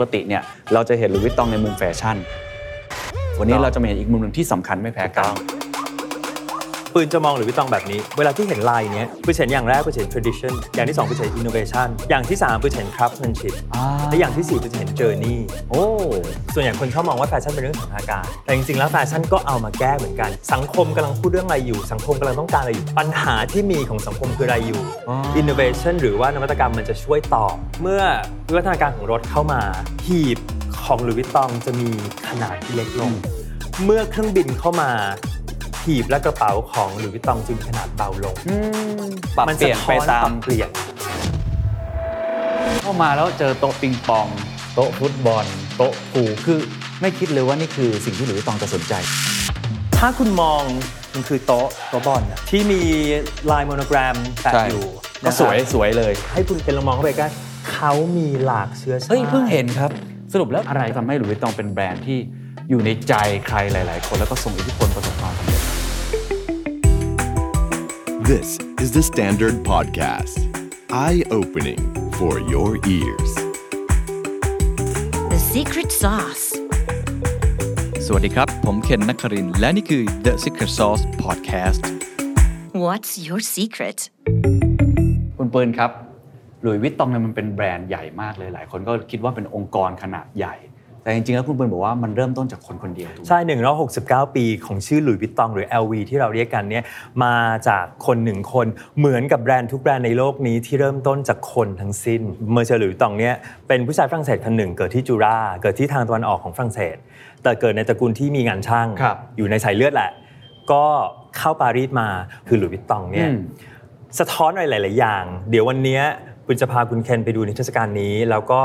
ปกติเนี่ยเราจะเห็น Louis Vuitton ในมุมแฟชั่น วันนี้เราจะมาเห็นอีกมุมหนึ่งที่สำคัญไม่แพ้กัน ปืนจะมอง Louis Vuitton แบบนี้ เวลาที่เห็นลายเนี้ยปืนเห็นอย่างแรกปืนเห็น tradition อย่างที่สองปืนเห็น innovation อย่างที่สามปืนเห็น craftsmanship อ่าและอย่างที่สี่ปืนเห็น journey โอ้ส่วนใหญ่คนชอบมองว่าแฟชั่นเป็นเรื่องของทางการ แต่จริงๆแล้วแฟชั่นก็เอามาแก้เหมือนกัน สังคมกำลังพูดเรื่องอะไรอยู่ สังคมกำลังต้องการอะไรอยู่ ปัญหาที่มีของสังคมคืออะไรอยู่ innovation หรือว่านวัตกรรมมันจะช่วยตอบ เมื่อวิวัฒนาการของรถเข้ามาหีบของหลุยส์วิตตองจะมีขนาดที่เล็กลง เมื่อเครื่องบินเข้ามา หีบและกระเป๋าของหลุยส์วิตตองจึงขนาดเบาลงปรับมันเปลี่ยนไปสะท้อตาปรัมบเปลี่ยน เข้ามาแล้วเจอโต๊ะปิงปอง โต๊ะฟุตบอล โต๊ะผูคือไม่คิดเลยว่านี่คือสิ่งที่หลุยส์วิตตองจะสนใจ ถ้าคุณมองมันคือโต๊ะโต๊ะบอลน่ะที่มีลายโมโนแกรมแปะใช่อยู่ก็นะครับสวยสวยเลย ให้คุณเป็นลองมองเข้าไปใกล้เขามีหลากเชื้อชาติ เฮ้ยเพิ่งเห็นครับ สรุปแล้วอะไรทำให้หลุยส์วิตตองเป็นแบรนด์ที่อยู่ในใจใครหลาย ๆ คนแล้วก็ส่งอิทธิพลประสบความสำเร็จ This is the Standard Podcast. Eye opening for your ears. The secret sauce. สวัสดีครับ ผมเคนนักครินทร์และนี่คือ The Secret Sauce Podcast What's your secret? คุณปืนครับหลุยส์วิตตองเนี่ยมันเป็นแบรนด์ใหญ่มากเลย หลายคนก็คิดว่าเป็นองค์กรขนาดใหญ่ แต่จริงๆแล้วคุณปืนบอกว่ามันเริ่มต้นจากคนคนเดียวถูกไหมใช่169 ปีของชื่อหลุยส์วิตตองหรือ LV ที่เราเรียกกันเนี่ยมาจากคนหนึ่งคนเหมือนกับแบรนด์ทุกแบรนด์ในโลกนี้ที่เริ่มต้นจากคนทั้งสิ้นเมอร์เชลหลุยส์วิตตองเนี่ยเป็นผู้ชายฝรั่งเศสคนหนึ่งเกิดที่จูราเกิดที่ทางตะวันออกของฝรั่งเศส แต่เกิดในตระกูลที่มีงานช่าง ครับ อยู่ในสายเลือดแหละ ก็เข้าปารีสมาคือหลุยส์วิตตองเนี่ยอืมสะท้อนอะไรหลาย ๆ อย่าง เดี๋ยววันเนี้ยปืนจะพาคุณเคนไปดูนิทรรศการนี้ แล้วก็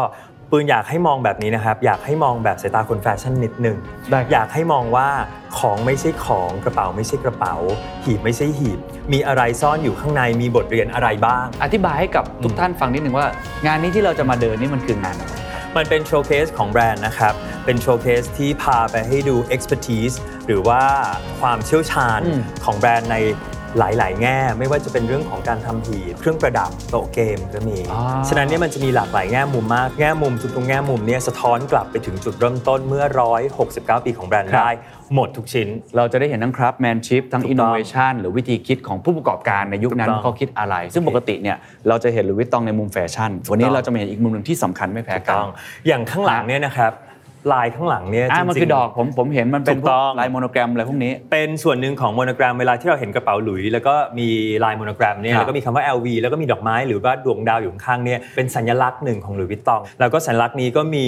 ปืนอยากให้มองแบบนี้นะครับ อยากให้มองแบบสายตาคนแฟชั่นนิดนึงได้ครับอยากให้มองว่าของไม่ใช่ของกระเป๋าไม่ใช่กระเป๋า หีบไม่ใช่หีบ มีอะไรซ่อนอยู่ข้างในมีบทเรียนอะไรบ้าง อธิบายให้กับทุกท่านฟังนิดนึงว่า งานนี้ที่เราจะมาเดินนี่มันคืองานอะไรมันเป็น showcase ของแบรนด์นะครับ เป็น showcase ที่พาไปให้ดู expertise หรือว่าความเชี่ยวชาญอืมของแบรนด์ใน หลาย ๆ แง่ ไม่ว่าจะเป็นเรื่องของการทำหีบเครื่องประดับโต๊ะเกมก็มี อ่า ฉะนั้นเนี่ยมันจะมีหลากหลายแง่มุมมาก แง่มุมทุกตรงแง่มุมเนี่ยสะท้อนกลับไปถึงจุดเริ่มต้นเมื่อ 169 ปีของแบรนด์ได้ หมดทุกชิ้น เราจะได้เห็นทั้ง craftsmanship ทั้งถูกอินต้โนองเวชันหรือวิธีคิดของผู้ประกอบการในยุคนั้นถูกต้องเขาคิดอะไร ซึ่งปกติเนี่ยเราจะเห็นหลุยส์วิตตองในมุมแฟชั่น วันนี้ถูกต้อง เราจะมาเห็นอีกมุมหนึ่งที่สำคัญไม่แพ้กัน ต้องอย่างข้างหลังเนี่ยนะครับ ลายข้างหลังเนี่ยอ่าจริงๆมันคือดอกผมผมเห็นมันเป็นพวกถูกต้องลายโมโนแกรมอะไรพวกนี้ เป็นส่วนหนึ่งของโมโนแกรมเวลาที่เราเห็นกระเป๋าหลุยส์แล้วก็มีลายโมโนแกรมเนี่ยครับแล้วก็มีคำว่า LV แล้วก็มีดอกไม้หรือว่าดวงดาวอยู่ข้างๆเนี่ยเป็นสัญลักษณ์หนึ่งของหลุยส์วิตตอง แล้วก็สัญลักษณ์นี้ก็มี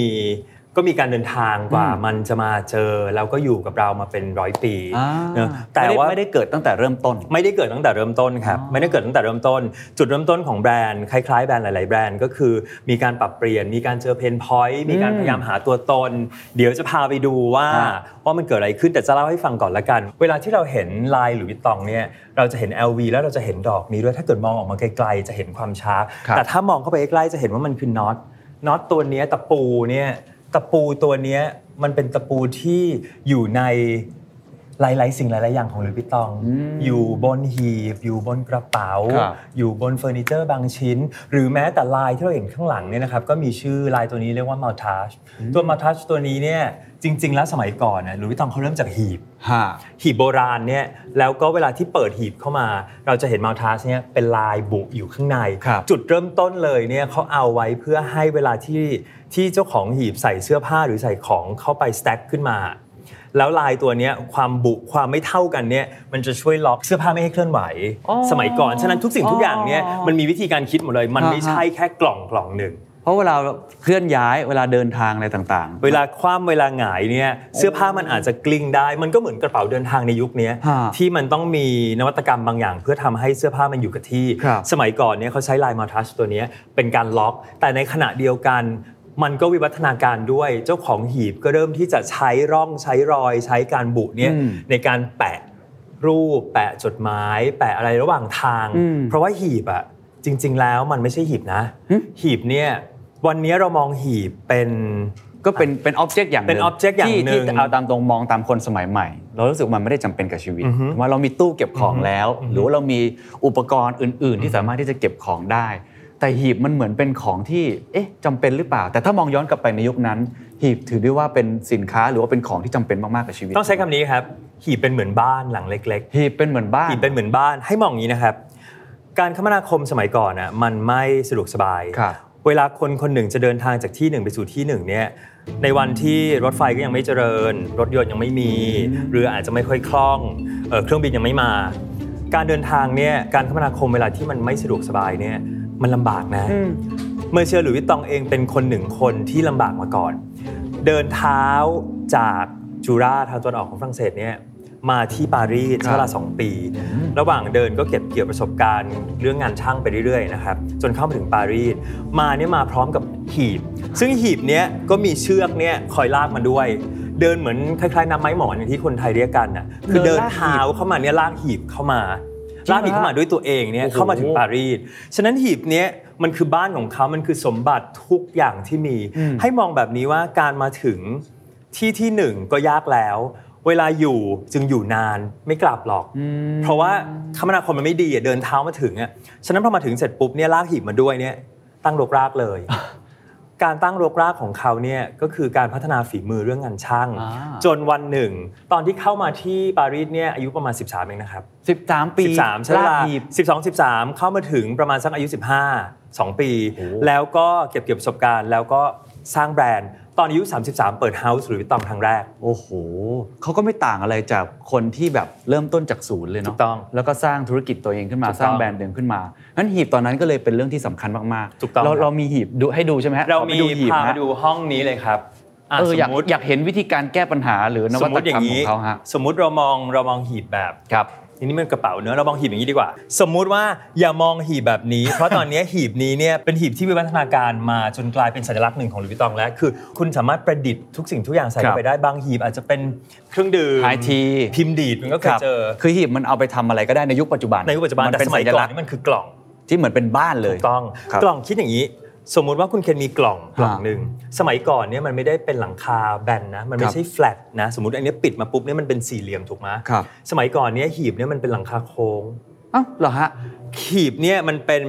ก็มีการเดินทางกว่าอืมมันจะมาเจอแล้วก็อยู่กับเรามาเป็นร้อยปีอ่าเนอะแต่ไม่ได้ว่าไม่ได้เกิดตั้งแต่เริ่มต้น ไม่ได้เกิดตั้งแต่เริ่มต้นครับไม่ได้เกิดตั้งแต่เริ่มต้น จุดเริ่มต้นของแบรนด์คล้ายๆแบรนด์หลายๆแบรนด์ก็คือ มีการปรับเปลี่ยน มีการเจอ pain point มีการพยายามหาตัวตน เดี๋ยวจะพาไปดูว่าฮะว่ามันเกิดอะไรขึ้นแต่จะเล่าให้ฟังก่อนละกัน เวลาที่เราเห็นลายหลุยส์วิตตองเนี่ยเราจะเห็น LV แล้วเราจะเห็นดอกนี้ด้วยถ้าเกิดมองออกมาไกลๆจะเห็นความ sharp ครับแต่ถ้ามองเข้าไปใกล้ๆจะเห็นว่ามันคือน็อตน็อตตัวเนี้ยตะปูเนี่ย ตะปูตัวเนี้ยมันเป็นตะปูที่อยู่ในหลาย ๆ สิ่งหลาย ๆ อย่างของหลุยส์วิตตอง อยู่บนหีบ อยู่บนกระเป๋าครับอยู่บนเฟอร์นิเจอร์บางชิ้น หรือแม้แต่ลายที่เราเห็นข้างหลังเนี่ยนะครับก็มีชื่อลายตัวนี้เรียกว่า Malletage ตัว Malletage ตัวนี้เนี่ย จริง ๆ แล้วสมัยก่อนนะหลุยส์วิตตองเขาเริ่มจากหีบฮะหีบโบราณเนี่ยแล้วก็เวลาที่เปิดหีบเข้ามา เราจะเห็น Malletage เนี่ยเป็นลายบุอยู่ข้างในครับจุดเริ่มต้นเลยเนี่ยเขาเอาไว้เพื่อให้เวลาที่ที่เจ้าของหีบใส่เสื้อผ้าหรือใส่ของเข้าไปสแต็กขึ้นมาแล้วลายตัวเนี้ยความบุความไม่เท่ากันเนี่ยมันจะช่วยล็อกเสื้อผ้าไม่ให้เคลื่อนไหวอ๋อสมัยก่อน ฉะนั้นทุกสิ่งทุกอย่างเนี่ยอ๋อมันมีวิธีการคิดหมดเลย มันไม่ฮะใช่แค่กล่องกล่องหนึ่งเพ ราะเวลาเคลื่อนย้ายเวลาเดินทางอะไรต่างๆ เวลาคว่ำเวลาหงายเนี่ยเสื้อผ้ามันอาจจะกลิ้งได้ มันก็เหมือนกระเป๋าเดินทางในยุคเนี้ยฮะที่มันต้องมีนวัตกรรมบางอย่าง เพื่อทำให้เสื้อผ้ามันอยู่กับที่ครับสมัยก่อนเนี่ยเขาใช้ลายมาทัชตัวเนี้ยเป็นการล็อก แต่ในขณะเดียวกันมันก็วิวัฒนาการด้วยเจ้าของหีบก็เริ่มที่จะใช้ร่องใช้รอย ใช้การบุเนี่ยอืมในการแปะรูป แปะจดหมาย แปะอะไรระหว่างทางอืมเพราะว่าหีบอะจริง ๆ แล้วมันไม่ใช่หีบนะหึหีบเนี่ย วันนี้เรามองหีบเป็นก็เป็นเป็นอ็อบเจกต์อย่างหเป็น object อย่างหนึ่งที่ที่เอาตามตรงมองตามคนสมัยใหม่ เรารู้สึกว่ามันไม่ได้จำเป็นกับชีวิตอือฮึว่าเรามีตู้เก็บของแล้ว หรือว่าเรามีอุปกรณ์อื่น ๆ ที่สามารถที่จะเก็บของได้ แต่หีบมันเหมือนเป็นของที่เอ๊ะจำเป็นหรือเปล่า แต่ถ้ามองย้อนกลับไปในยุคนั้น หีบถือได้ว่าเป็นสินค้าหรือว่าเป็นของที่จำเป็นมาก ๆ กับชีวิต ต้องใช้คำนี้ครับหีบเป็นเหมือนบ้านหลังเล็กหีบเป็นเหมือนบ้านๆหีบเป็นเหมือนบ้านให้มองอย่างนี้นะครับการคมนาคมสมัยก่อนน่ะมันไม่สะดวกสบายครับ เวลาคนคนหนึ่งจะเดินทางจากที่หนึ่งไปสู่ที่หนึ่งเนี่ยในวันที่รถไฟก็ยังไม่เจริญ รถยนต์ยังไม่มีเรืออาจจะไม่ค่อยคล่องเอ่อเครื่องบินยังไม่มา การเดินทางเนี่ยการคมนาคมเวลาที่มันไม่สะดวกสบายเนี่ยมันลำบากนะ เมื่อเชอร์หลุยส์วิตตองเองเป็นคนหนึ่งคนที่ลำบากมาก่อน เดินเท้าจากจูราทางตะวันออกของฝรั่งเศสเนี่ย มาที่ปารีสครับใช้เวลาสองปี ระหว่างเดินก็เก็บเกี่ยวประสบการณ์ เรื่องงานช่างไปเรื่อยๆนะครับจนเข้ามาถึงปารีสมาเนี่ยมาพร้อมกับหีบ ซึ่งหีบเนี้ยก็มีเชือกเนี่ยคอยลากมาด้วย เดินเหมือนคล้ายๆน้ำไม้หมอนอย่างที่คนไทยเรียกกันน่ะคือเดิเดินนลากหีบเท้าเข้ามาเนี่ยลากหีบเข้ามาจริงเหรอลากหีบเข้ามาด้วยตัวเองเนี่ยโอ้โหเข้ามาถึงปารีสฉะนั้นหีบเนี้ยมันคือบ้านของเขา มันคือสมบัติทุกอย่างที่มี ให้มองแบบนี้ว่าการมาถึงที่ที่หนึ่งก็ยากแล้ว เวลาอยู่จึงอยู่นานไม่กลับหรอก เพราะว่าคมนาคมมันไม่ดีอะเดินเท้ามาถึงอะฉะนั้นพอมาถึงเสร็จปุ๊บเนี่ยลากหีบมาด้วยเนี่ยตั้งรกรากเลย การตั้งรกรากของเขาเนี่ยก็คือการพัฒนาฝีมือเรื่องงานช่างอ่าจนวันหนึ่ง ตอนที่เข้ามาที่ปารีสเนี่ยอายุประมาณ 13เองนะครับ13 ปี13ใช้เวลาลากหีบ12 13 เข้ามาถึงประมาณสักอายุ 15 2 ปีโอ้แล้วก็เก็บเกี่ยวประสบการณ์แล้วก็สร้างแบรนด์ ตอนอายุ 33 เปิด house หลุยส์วิตตองครั้งแรก โอ้โหเขาก็ไม่ต่างอะไรจากคนที่แบบเริ่มต้นจากศูนย์เลยเนาะถูกต้องแล้วก็สร้างธุรกิจตัวเองขึ้นมาถูกต้องสร้างแบรนด์เดิมขึ้นมางั้นหีบตอนนั้นก็เลยเป็นเรื่องที่สำคัญมากๆถูกต้องเราครับเรามีหีบดูให้ดูใช่ไหมฮะเราขอไปมีดูหีบพาฮะมาดูห้องนี้เลยครับะเอออยากสมมติอยากเห็นวิธีการแก้ปัญหาหรือนสวัมตมติอกรรย่ามงขนี้องเขาฮะสมมุติเรามองเรามองหีบแบบครับที นี้มันกระเป๋าเนอะเรามองหีบอย่างนี้ดีกว่า สมมุติว่าอย่ามองหีบแบบนี้ เพราะตอนนี้หีบนี้เนี่ยเป็นหีบที่วิวัฒนาการมาจนกลายเป็นสัญลักษณ์หนึ่งของหลุยส์วิตตองแล้ว คือ คุณสามารถประดิษฐ์ทุกสิ่งทุกอย่างใส่ครัเข้าบไปได้บางหีบอาจจะเป็นเครื่องดื่มไฮทีพิมพ์ดีดมันก็เคยเจอคือหีบมันเอาไปทำอะไรก็ได้ในยุคปัจจุบันในยุคปัจจุบันแต่เป็นสมัสัยญก่อลันกษณ์นี่มันคือกล่องที่เหมือนเป็นบ้านเลยถูกต้องครับกล่องคิดอย่างนี้ สมมุติว่าคุณเคนมีกล่องกล่องอ่าหนึ่งสมัยก่อนเนี่ยมันไม่ได้เป็นหลังคาแบนนะมันไม่ครับใช่แฟลตนะสมมติอันเนี้ยปิดมาปุ๊บเนี่ยมันเป็นสี่เหลี่ยมถูกไหมครับสมัยก่อนเนี่ยหีบเนี่ยมันเป็นหลังคาโค้งเอ้าเหรอฮะหีบเนี่ยมันเป็น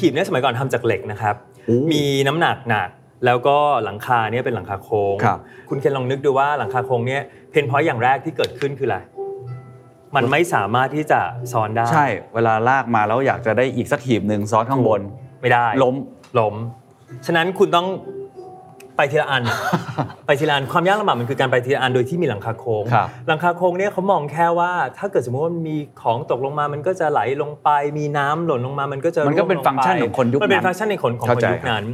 หีบเนี่ยสมัยก่อนทำจากเหล็กนะครับโอ้มีน้ำหนักหนักแล้วก็หลังคาเนี่ยเป็นหลังคาโค้งครับคุณเคนลองนึกดูว่าหลังคาโค้งเนี่ย pain point อย่างแรกที่เกิดขึ้นคืออะไรมันไม่สามารถที่จะซ้อนได้ ใช่ เวลาลากมาแล้วอยากจะได้อีกสักหีบหนึ่งซ้อนข้างบน ไม่ได้ ล้ม ล้ม ฉะนั้นคุณต้องไปทีละอัน ไปทีละอันความยากลำบากมันคือการไปทีละอันโดยที่มีหลังคาโค้งครับ หลังคาโค้งเนี่ยเขามองแค่ว่า ถ้าเกิดสมมติว่ามันมีของตกลงมามันก็จะไหลลงไป มีน้ำหล่นลงมามันก็จะมันก็เป็นร่วลฟังก์ชันของคนยุคนั้นมันเป็นฟังก์ชัน ในของคนยุคนั้นเข้าใจ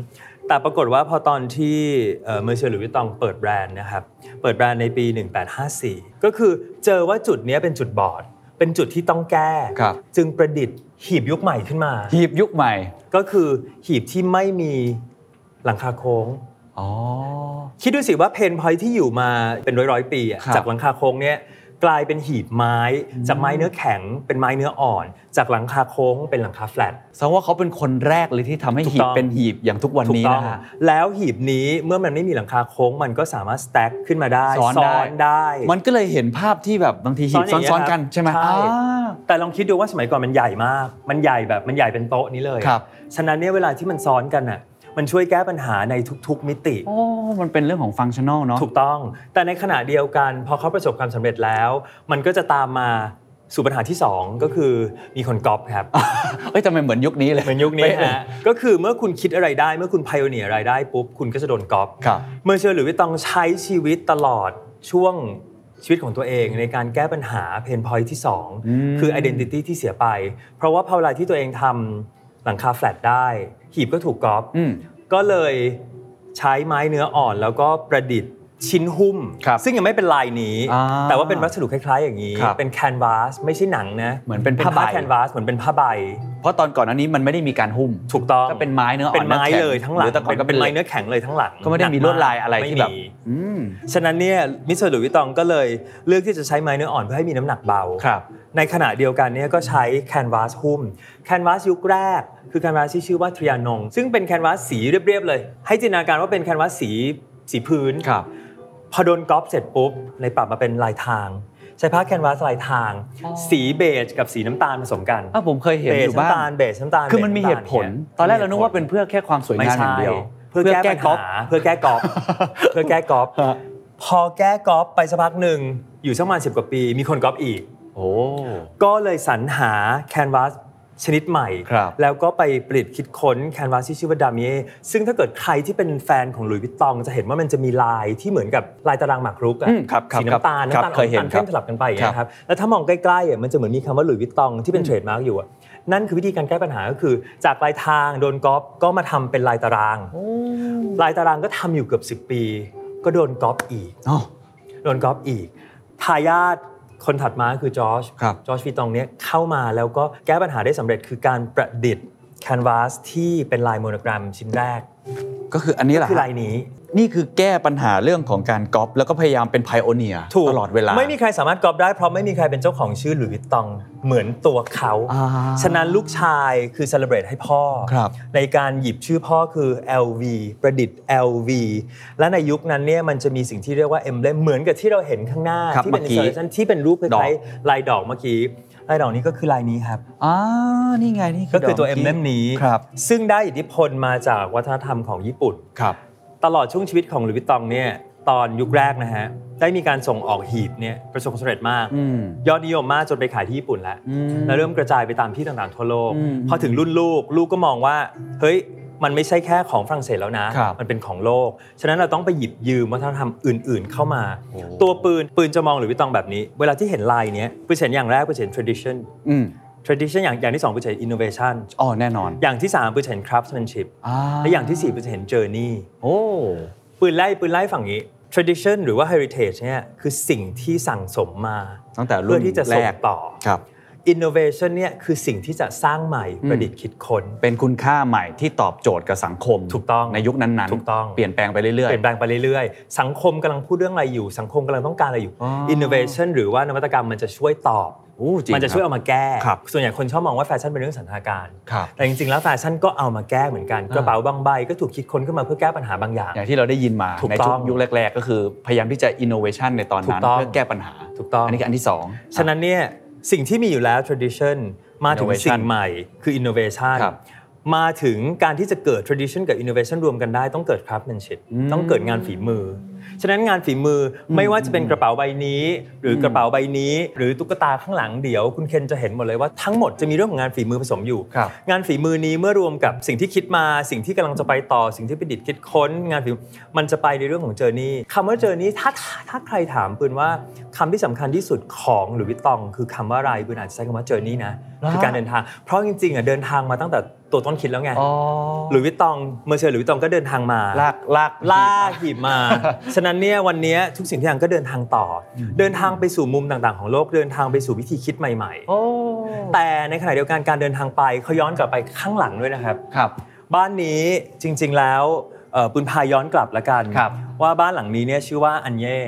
แต่ปรากฏว่าพอตอนที่ Monsieur หลุยส์วิตตองเปิดแบรนด์นะครับเปิดแบรนด์ในปี 1854 ก็คือเจอว่าจุดเนี้ยเป็นจุดบอด เป็นจุดที่ต้องแก้ ครับ จึงประดิษฐ์หีบยุคใหม่ขึ้นมา หีบยุคใหม่ ก็คือหีบที่ไม่มี หลังคาโค้งอ๋อคิดดูสิว่า pain point ที่อยู่มาเป็นร้อยร้อยๆปีอะครับจากหลังคาโค้งเนี่ยกลายเป็นหีบไม้ จากไม้เนื้อแข็งเป็นไม้เนื้ออ่อน จากหลังคาโค้งเป็นหลังคาแฟลตแสดงว่าเขาเป็นคนแรกเลยที่ทำให้ถูกหีต้บองเป็นหีบอย่างทุกวันถูกนี้ต้องนะฮะแล้วหีบนี้เมื่อมันไม่มีหลังคาโค้งมันก็สามารถสแต็กขึ้นมาได้ซ้อนได้ได้มันก็เลยเห็นภาพที่แบบบางทีหีบซ้อนอย่างเงี้ยซ้อนๆกันใช่ไหมใช่อ่าแต่ลองคิดดูว่าสมัยก่อนมันใหญ่มาก มันใหญ่แบบมันใหญ่เป็นโต๊ะนี้เลยครับฉะนั้นเนี่ยเวลาที่มันซ้อนกันอะ มันช่วยแก้ปัญหาในทุก ๆ มิติโอ้มันเป็นเรื่องของ functional เนาะถูกต้อง แต่ในขณะเดียวกันพอเขาประสบความสำเร็จแล้ว มันก็จะตามมาสู่ปัญหาที่ 2 ก็คือมีคนก๊อปครับ เอ้ยทำไมเหมือนยุคนี้เลย เหมือนยุคนี้เป๊ะเลยฮะ ก็คือเมื่อคุณคิดอะไรได้ เมื่อคุณพ i o เนียอะไรได้ปุ๊บ คุณก็จะโดนก๊อปครับ Monsieur หลุยส์วิตตองใช้ชีวิตตลอดช่วงชีวิตของตัวเองในการแก้ปัญหา pain point ที่ 2 คือ identity ที่เสียไป เพราะว่าพอเวลาที่ตัวเองทำ หลังคาแฟลตได้ หีบก็ถูกก๊อปอืมก็เลยใช้ไม้เนื้ออ่อนแล้วก็ประดิษฐ์ชิ้นหุ้มครับซึ่งยังไม่เป็นลายนี้อ่าแต่ว่าเป็นวัสดุคล้ายๆ อย่างนี้ครับเป็น canvas ไม่ใช่หนังนะเหมือนเป็นผ้าใบ canvas เหมือนเป็นผ้าใบ เพราะตอนก่อนอันนี้มันไม่ได้มีการหุ้ม ถูกต้องก็เป็นไม้เนื้ออ่อนเป็นไม้นื้อแข็งเลยทั้งหลังรือแต่ก่อนก็เป็นไม้เหล็กเนื้อแข็งเลยทั้งหลังก็ไม่ได้มีหนัลวดลายอะไรม่ที่แบบมีอืมฉะนั้นเนี่ยมิสเตอร์หลุยส์วิตตองก็เลยเลือกที่จะใช้ไม้เนื้ออ่อนเพื่อให้มีน้ำหนักเบาครับ ในขณะเดียวกันเนี่ยก็ใช้แคนวาสหุ้มแคนวาสยุคแรก คือแคนวาสที่ชื่อว่าทริยานงซึ่งเป็นแคนวาสสีเรียบๆเลย ให้จินตนาการว่าเป็นแคนวาสสีสีพื้นครับพอโดนก๊อปเสร็จปุ๊บเลยปรับมาเป็นลายทาง ใช้ผ้าแคนวาสลายทาง สีเบจกับสีน้ำตาลผสมกันอะผมเคยเห็นเบอจยู่บ้างน้ำตาลเบจน้ำตาลคือมันมีเหตุผล ตอนแรกเรานึกว่าเป็นเเพื่อแค่ความสวยไม่งามอใช่ย่างเดียวเพื่อแก้ปัญก๊อปหาเพื่อแก้กอล์ฟเพื่อแก้กอล์ฟฮะพอแก้กอล์ฟไปสักพักหนึ่งอยู่สักประมาณสิบกว่าปี มีคนก๊อปอีกโอ้ ก็เลยสรรหา canvas ชนิดใหม่ครับแล้วก็ไปผลิตคิดค้น canvas ที่ชื่อว่า Damier ซึ่งถ้าเกิดใครที่เป็นแฟนของหลุยส์วิตตอง จะเห็นว่ามันจะมีลายที่เหมือนกับลายตารางหมากรุกอะอืมครับครับสีน้ำตาลครับน้ำตาลเคยเห็นน้ำตาลเข้มครับสลับกันไปอย่างเงี้ยครับแล้วถ้ามองใกล้ๆอะมันจะเหมือนมีคำว่าหลุยส์วิตตองที่เป็น trademark อยู่อะนั่นคือวิธีการแก้ปัญหาก็คือ จากลายทางโดนก๊อปก็มาทำเป็นลายตาราง ลายตารางก็ทำอยู่เกือบ 10 ปี ก็โดนก๊อปอีกอ๋อโดนก๊อปอีกทายาท คนถัดมาคือจอร์จครับจอร์จวิตตองเนี้ยเข้ามาแล้วก็แก้ปัญหาได้สำเร็จคือการประดิษฐ์ canvas ที่เป็นลายโมโนแกรมชิ้นแรก ก็คืออันนี้แหละคือฮะลายนี้ นี่คือแก้ปัญหาเรื่องของการก๊อปแล้วก็พยายามเป็น pioneer ถูกตลอดเวลา ไม่มีใครสามารถก๊อปได้เพราะไม่มีใครเป็นเจ้าของชื่อหลุยส์วิตตองเหมือนตัวเขาอ่าฉะนั้นลูกชายคือ celebrate ให้พ่อครับในการหยิบชื่อพ่อคือ LV ประดิษฐ์ LV และในยุคนั้นเนี่ยมันจะมีสิ่งที่เรียกว่า emblem เหมือนกับที่เราเห็นข้างหน้าครับที่เป็นเมื่อกี้ installation ที่เป็นรูปคดอล้ากยๆลายดอกเมื่อกี้ลายดอกนี้ก็คือลายนี้ครับอ่านี่ไงนี่ก็คือตัวด emblem นี้ครับซึ่งได้อิทธิพลมาจากวัฒนธรรมของญี่ปุ่นครับ ตลอดช่วงชีวิตของหลุยส์วิตตองเนี่ยตอนยุคแรกนะฮะได้มีการส่งออกหีบเนี่ยประสบความสำเร็จมากอืมยอดนิยมมากจนไปขายที่ญี่ปุ่นแล้วอืมแล้วเริ่มกระจายไปตามที่ต่างๆทั่วโลกอืมพอถึงรุ่นลูกลูกก็มองว่า เฮ้ยมันไม่ใช่แค่ของฝรั่งเศสแล้วนะครับมันเป็นของโลก ฉะนั้นเราต้องไปหยิบยืมวัฒนธรรมอื่นๆ เข้ามาโอ้ตัวปืนปืนจะมองหรือวิตองแบบนี้ เวลาที่เห็นลายเนี้ยปืนเห็นอย่างแรกปืนเห็น tradition อืม tradition อย่างอย่างที่สองปืนเห็น innovation อ๋อแน่นอน อย่างที่สามปืนเห็น craftsmanship อ่าและอย่างที่สี่ปืนเห็น journey โอ้ปืนไล่ปืนไล่ฝั่งนี้ tradition หรือว่า heritage เนี่ยคือสิ่งที่สั่งสมมาตั้งแต่รุ่นเพื่อที่จะส่งแรกต่อครับ innovation เนี่ยคือสิ่งที่จะสร้างใหม่ประดิษฐ์คิดค้นเป็นคุณค่าใหม่ที่ตอบโจทย์กับสังคม ถูกต้องในยุคนั้นๆถูกต้องเปลี่ยนแปลงไปเรื่อยเปลี่ยนแปลงไปเรื่อยๆ สังคมกำลังพูดเรื่องอะไรอยู่ สังคมกำลังต้องการอะไรอยู่อ๋อ innovation หรือว่านวัตกรรมมันจะช่วยตอบโอ้จริง มันจะช่วยครับเอามาแก้ครับส่วนใหญ่คนชอบมองว่าแฟชั่นเป็นเรื่องสันทนาการครับแต่จริงๆแล้วแฟชั่นก็เอามาแก้เหมือนกันอ่ากระเป๋าบางใบก็ถูกคิดค้นขึ้นมาเพื่อแก้ปัญหาบางอย่าง อย่างที่เราได้ยินมาถูกในต้ช่อวงงยุคแรก ๆ ก็คือพยายามที่จะ innovation ในตอนนั้นถูกต้องเพื่อแก้ปัญหา ถูกต้อง อันนี้คืออันที่สองฉะนั้นเนี่ยสิ่งที่มีอยู่แล้ว tradition มาถึง Innovation สิ่งใหม่คือ innovation ครับมาถึงการที่จะเกิด tradition กับ innovation รวมกันได้ต้องเกิด craftsmanship ต้องเกิดงานฝีมือ ฉะนั้นงานฝีมืออไม่ว่าจะเป็นกระเป๋าใบนี้ หรือกระเป๋าใบนี้ หรือตุ๊กตาข้างหลังเดี๋ยวคุณเคนจะเห็นหมดเลยว่าทั้งหมดจะมีเรื่องของงานฝีมือผสมอยู่ครับงานฝีมือนี้เมื่อรวมกับสิ่งที่คิดมา สิ่งที่กำลังจะไปต่อสิ่งที่ประดิษฐ์คิดค้น งานฝีมือมันจะไปในเรื่องของ journey คำว่า journey ถ้าถ้าใครถามปืนว่าคำที่สำคัญที่สุดของหลุยส์วิตตอง คือคำว่าอะไรปืนอาจจะใช้คำว่า journey นะคือการเดินทาง เพราะจริงๆอะเดินทางมาตั้งแต่ ตัวต้นคิดแล้วไงอ๋อหลุยส์วิตตอง Monsieur หลุยส์วิตตองก็เดินทางมาลากลากลากหีบมา ฉะนั้นเนี่ยวันเนี้ยทุกสิ่งทุกอย่างก็เดินทางต่ออเดินทางไปสู่มุมต่างๆ ของโลกเดินทางไปสู่วิธีคิดใหม่โอ้ๆแต่ในขณะเดียวกันการเดินทางไปเขาย้อนกลับไปข้างหลังด้วยนะครับครับ บ้านนี้จริง ๆแล้วเอ่อปุณพาย้อนกลับละกันครับว่าบ้านหลังนี้เนี่ยชื่อว่าอันเย่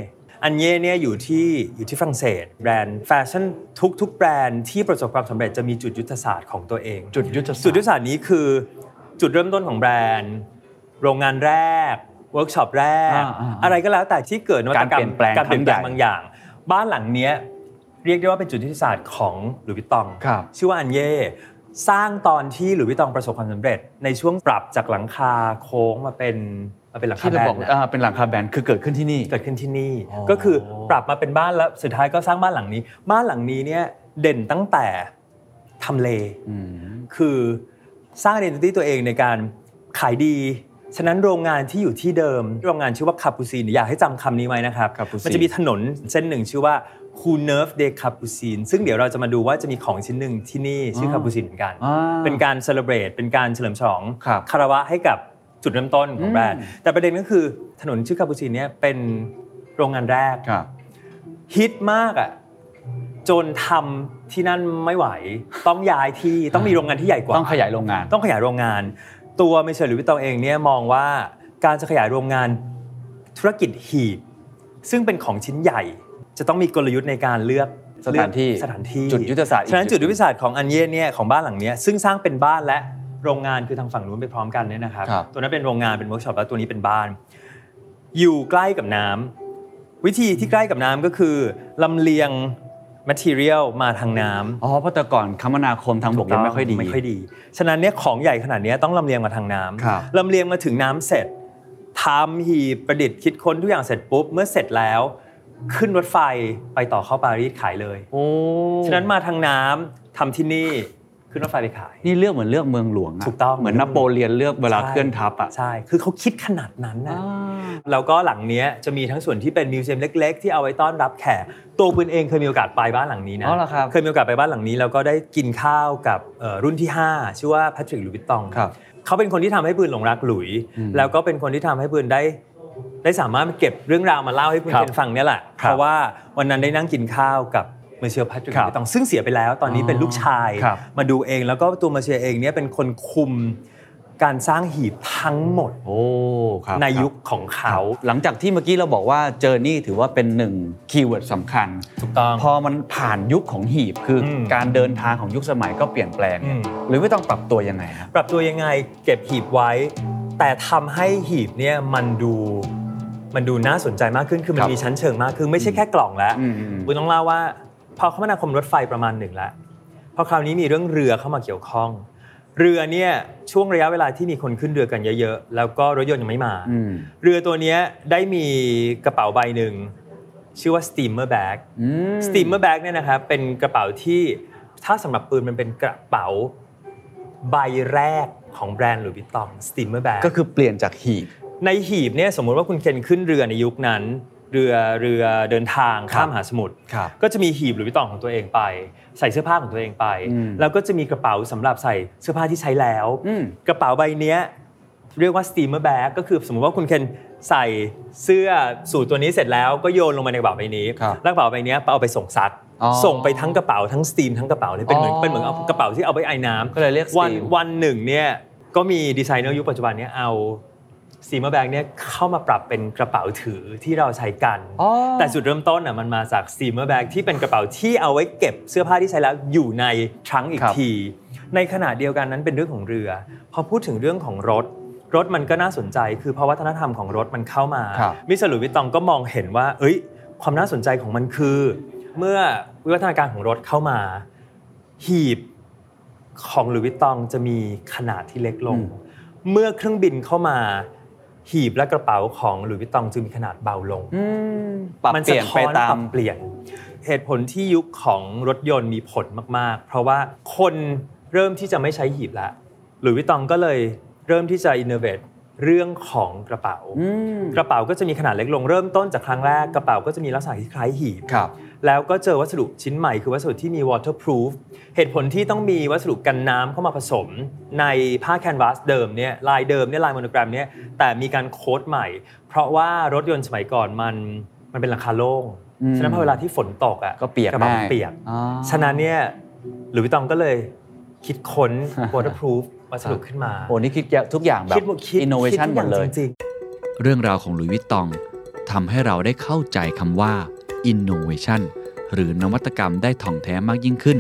อันเย่เนี่ยอยู่ที่อยู่ที่ฝรั่งเศส แบรนด์แฟชั่นทุกทุกแบรนด์ที่ประสบความสำเร็จจะมีจุดยุทธศาสตร์ของตัวเอง จุดยุทธศาสตร์จุดยุทธศาสตร์นี้คือจุดเริ่มต้นของแบรนด์ โรงงานแรกเวิร์กช็อปแรกอ่าอ่าอะไรก็แล้วแต่ที่เกิดนวัตกรรมการเปลี่ยนแปลงการเปลี่ยนแปลงครั้งใหญ่บางอย่าง บ้านหลังเนี้ยเรียกได้ว่าเป็นจุดยุทธศาสตร์ของหลุยส์วิตตองครับชื่อว่าอันเย่สร้างตอนที่หลุยส์วิตตองประสบความสำเร็จ ในช่วงปรับจากหลังคาโค้งมาเป็นมา เป็นหลังคาที่แบเราบอกนะอ่าเป็นหลังคาแบนคือเกิดขึ้นที่นี่เกิดขึ้นที่นี่อ๋อก็คือปรับมาเป็นบ้านแล้วสุดท้ายก็สร้างบ้านหลังนี้ บ้านหลังนี้เนี่ยเด่นตั้งแต่ทำเลอืมคือสร้าง identity ตัวเองในการขายดีฉะนั้นโรงงานที่อยู่ที่เดิม โรงงานชื่อว่า Capucine อยากให้จำคำนี้ไว้นะครับ Capucine มันจะมีถนนเส้นหนึ่งชื่อว่า Rue Neuve des Capucines ซึ่งเดี๋ยวเราจะมาดูว่าจะมีของชิ้นหนึ่งที่นี่ชื่อ Capucine เหมือนกันอ่าเป็นการ celebrate เป็นการเฉลิมฉลองครับคารวะให้กับ จุดเริ่มต้นของแบรนด์แต่ประเด็นก็คือถนนชื่อ Capucine เนี่ยเป็นโรงงานแรกครับฮิตมากอะจนทำที่นั่นไม่ไหว ต้องย้ายที่ต้องมีโรงงานที่ใหญ่กว่า ต้องขยายโรงงาน ต้องขยายโรงงาน ตัว Monsieur หลุยส์วิตตองเองเนี่ยมองว่าการจะขยายโรงงานธุรกิจหีบ ซึ่งเป็นของชิ้นใหญ่ จะต้องมีกลยุทธ์ในการเลือกสถานที่เลือกสถานที่จุดยุทธศาสตร์อีกฉะนั้นจุจุดดยุทธศาสตร์ของอันเย่เนี่ยของบ้านหลังเนี้ยซึ่งสร้างเป็นบ้านและ โรงงานคือทางฝั่งนู้นไปพร้อมกันเนี่ยนะครับครับ ตัวนั้นเป็นโรงงานเป็นเวิร์กช็อปแล้วตัวนี้เป็นบ้าน อยู่ใกล้กับน้ำวิธีที่ใกล้กับน้ำก็คือลำเลียง material มาทางน้ำอ๋อเพราะแต่ก่อนคมนาคมทางบกยังไม่ค่อยดีไม่ค่อยดี ฉะนั้นเนี่ยของใหญ่ขนาดเนี้ยต้องลำเลียงมาทางน้ครับำลำเลียงมาถึงน้ำเสร็จทำหีบประดิษฐ์คิดค้นทุกอย่างเสร็จปุ๊บเมื่อเสร็จแล้ว ขึ้นรถไฟไปต่อเข้าปารีสขายเลยโอ้ฉะนั้นมาทางน้ำทำที่นี่ ขึ้นรถไฟไปขาย นี่เลือกเหมือนเลือกเมืองหลวงะถูกต้องเหมือนนโปเลียนเลือกเวลาใช่เคลื่อนทัพอะใช่ คือเขาคิดขนาดนั้นนะอ่าแล้วก็หลังเนี้ยจะมีทั้งส่วนที่เป็นมิวเซียมเล็ก ๆ ที่เอาไว้ต้อนรับแขกตัวปืนเองเคยมีโอกาสไปบ้านหลังนี้นะอ๋อเหรอครับเคยมีโอกาสไปบ้านหลังนี้แล้วก็ได้กินข้าวกับเอ่อรุ่นที่ 5 ชื่อว่าแพทริกหลุยส์วิตตองครับเขาเป็นคนที่ทำให้ปืนหลงรักหลุยอืมแล้วก็เป็นคนที่ทำให้ปืนได้ได้สามารถมาเก็บเรื่องราวมาเล่าให้ปืนครับเป็นฟังเนี่ยแหละครับเพราะว่าวันนั้นได้นั่งกินข้าวกับ Monsieur แพทริกหครัลุบยส์วิตตองครับซึ่งเสียไปแล้วตอนนี้เป็นลูกชายครับมาดูเองแล้วก็ตัว Monsieur เองเนี่ยเป็นคนคุมการสร้างหีบทั้งหมดโอ้ครับในครับยุคของเขา หลังจากที่เมื่อกี้เราบอกว่า journey ถือว่าเป็นหนึ่ง keyword สำคัญถูกต้องพอมันผ่านยุคของหีบคืออืมการเดินทางของยุคสมัยก็เปลี่ยนแปลงอืมหรือไม่ต้องปรับตัวยังไงครับปรับตัวยังไงเก็บหีบไว้ แต่ทำให้หีบเนี่ยมันดูมันดูน่าสนใจมากขึ้นคือมัคนรับมีชั้นเชิงมากขึ้นไม่ใช่แค่กล่องแล้วอืมอืมคุณต้องเล่าว่า พอคมนาคมรถไฟประมาณหนึ่งแล้วพอคราวนี้มีเรื่องเรือเข้ามาเกี่ยวข้อง เรือเนี่ยช่วงระยะเวลาที่มีคนขึ้นเรือกันเยอะๆ แล้วก็รถยนต์ยังไม่มาอืมเรือตัวเนี้ยได้มีกระเป๋าใบหนึ่งชื่อว่า steamer bag อืม steamer bag เนี่ยนะครับเป็นกระเป๋าที่ถ้าสำหรับปืนมันเป็นกระเป๋าใบแรกของแบรนด์หลุยส์วิตตอง steamer bag ก็คือเปลี่ยนจากหีบ ในหีบเนี่ยสมมุติว่าคุณเคนขึ้นเรือในยุคนั้น เรือเรือเดินทางครับข้ามมหาสมุทรครับก็จะมีหีบหรือวิตตองของตัวเองไป ใส่เสื้อผ้าของตัวเองไปอืมแล้วก็จะมีกระเป๋าสำหรับใส่เสื้อผ้าที่ใช้แล้วอืมกระเป๋าใบเนี้ยเรียกว่า steamer bag ก็คือสมมติว่าคุณเคนใส่เสื้อสูทตัวนี้เสร็จแล้วก็โยนลงมาในกระเป๋าใบนี้ครับแล้วกระเป๋าใบเนี้ยเอาไปส่งซักอ๋อส่งไปทั้งกระเป๋าทั้งสตีมทั้งกระเป๋าเลยเป็นเหมือนอ๋อเป็นเหมือนเอากระเป๋าที่เอาไปไอ้น้ำก็เลยเรียกวัน steam วันหนึ่งเนี่ยก็มีดีไซเนอร์ยุคปัจจุบันเนี่ยเอา ซีมาแบงเนี่ยเข้ามาปรับเป็นกระเป๋าถือที่เราใช้กันอ๋อแต่จุดเริ่มต้นอะมันมาจากซีมาแบงที่เป็นกระเป๋าที่เอาไว้เก็บเสื้อผ้าที่ใช้แล้วอยู่ในทรังก์อีกครับที ในขณะเดียวกันนั้นเป็นเรื่องของเรือ พอพูดถึงเรื่องของรถรถมันก็น่าสนใจคือพอวัฒนธรรมของรถมันเข้ามาครับมิสหลุยส์วิตตองก็มองเห็นว่า เอ้ย ความน่าสนใจของมันคือ เมื่อวิวัฒนาการของรถเข้ามา หีบของหลุยส์วิตตองจะมีขนาดที่เล็กลงอืมเมื่อเครื่องบินเข้ามา หีบและกระเป๋าของหลุยส์วิตตองจึงมีขนาดเบาลงอืมมันสะท้อนปรับเปลี่ยนไปตามปรับเปลี่ยน เหตุผลที่ยุคของรถยนต์มีผลมากๆ เพราะว่าคนเริ่มที่จะไม่ใช้หีบละหลุยส์วิตตองก็เลยเริ่มที่จะ innovate เรื่องของกระเป๋าอืมกระเป๋าก็จะมีขนาดเล็กลงเริ่มต้นจากครั้งแรกกระเป๋าก็จะมีลักษณะที่คล้ายหีบครับแล้วก็เจอวัสดุชิ้นใหม่คือวัสดุที่มี waterproof เหตุผลที่ต้องมีวัสดุกันน้ำเข้ามาผสมในผ้า canvas เดิมเนี่ยลายเดิมเนี่ยลาย monogram เนี่ยแต่มีการ coat ใหม่ เพราะว่ารถยนต์สมัยก่อนมันมันเป็นหลังคาโล่งอืมฉะนั้นพอเวลาที่ฝนตกอะก็เปียกระเป๋ามันง่ายเปียกอ๋อฉะนั้นเนี่ยหลุยส์วิตตองก็เลยคิดค้น waterproof วัสดุขึ้นมาโอ้นี่คิดทุกอย่างแบบคิดหมดคิด innovation คิทุกหมอางดเลยจริงเรื่องราวของหลุยส์วิตตองทำให้เราได้เข้าใจคำว่า innovation หรือนวัตกรรมได้ท่องแท้มากยิ่งขึ้น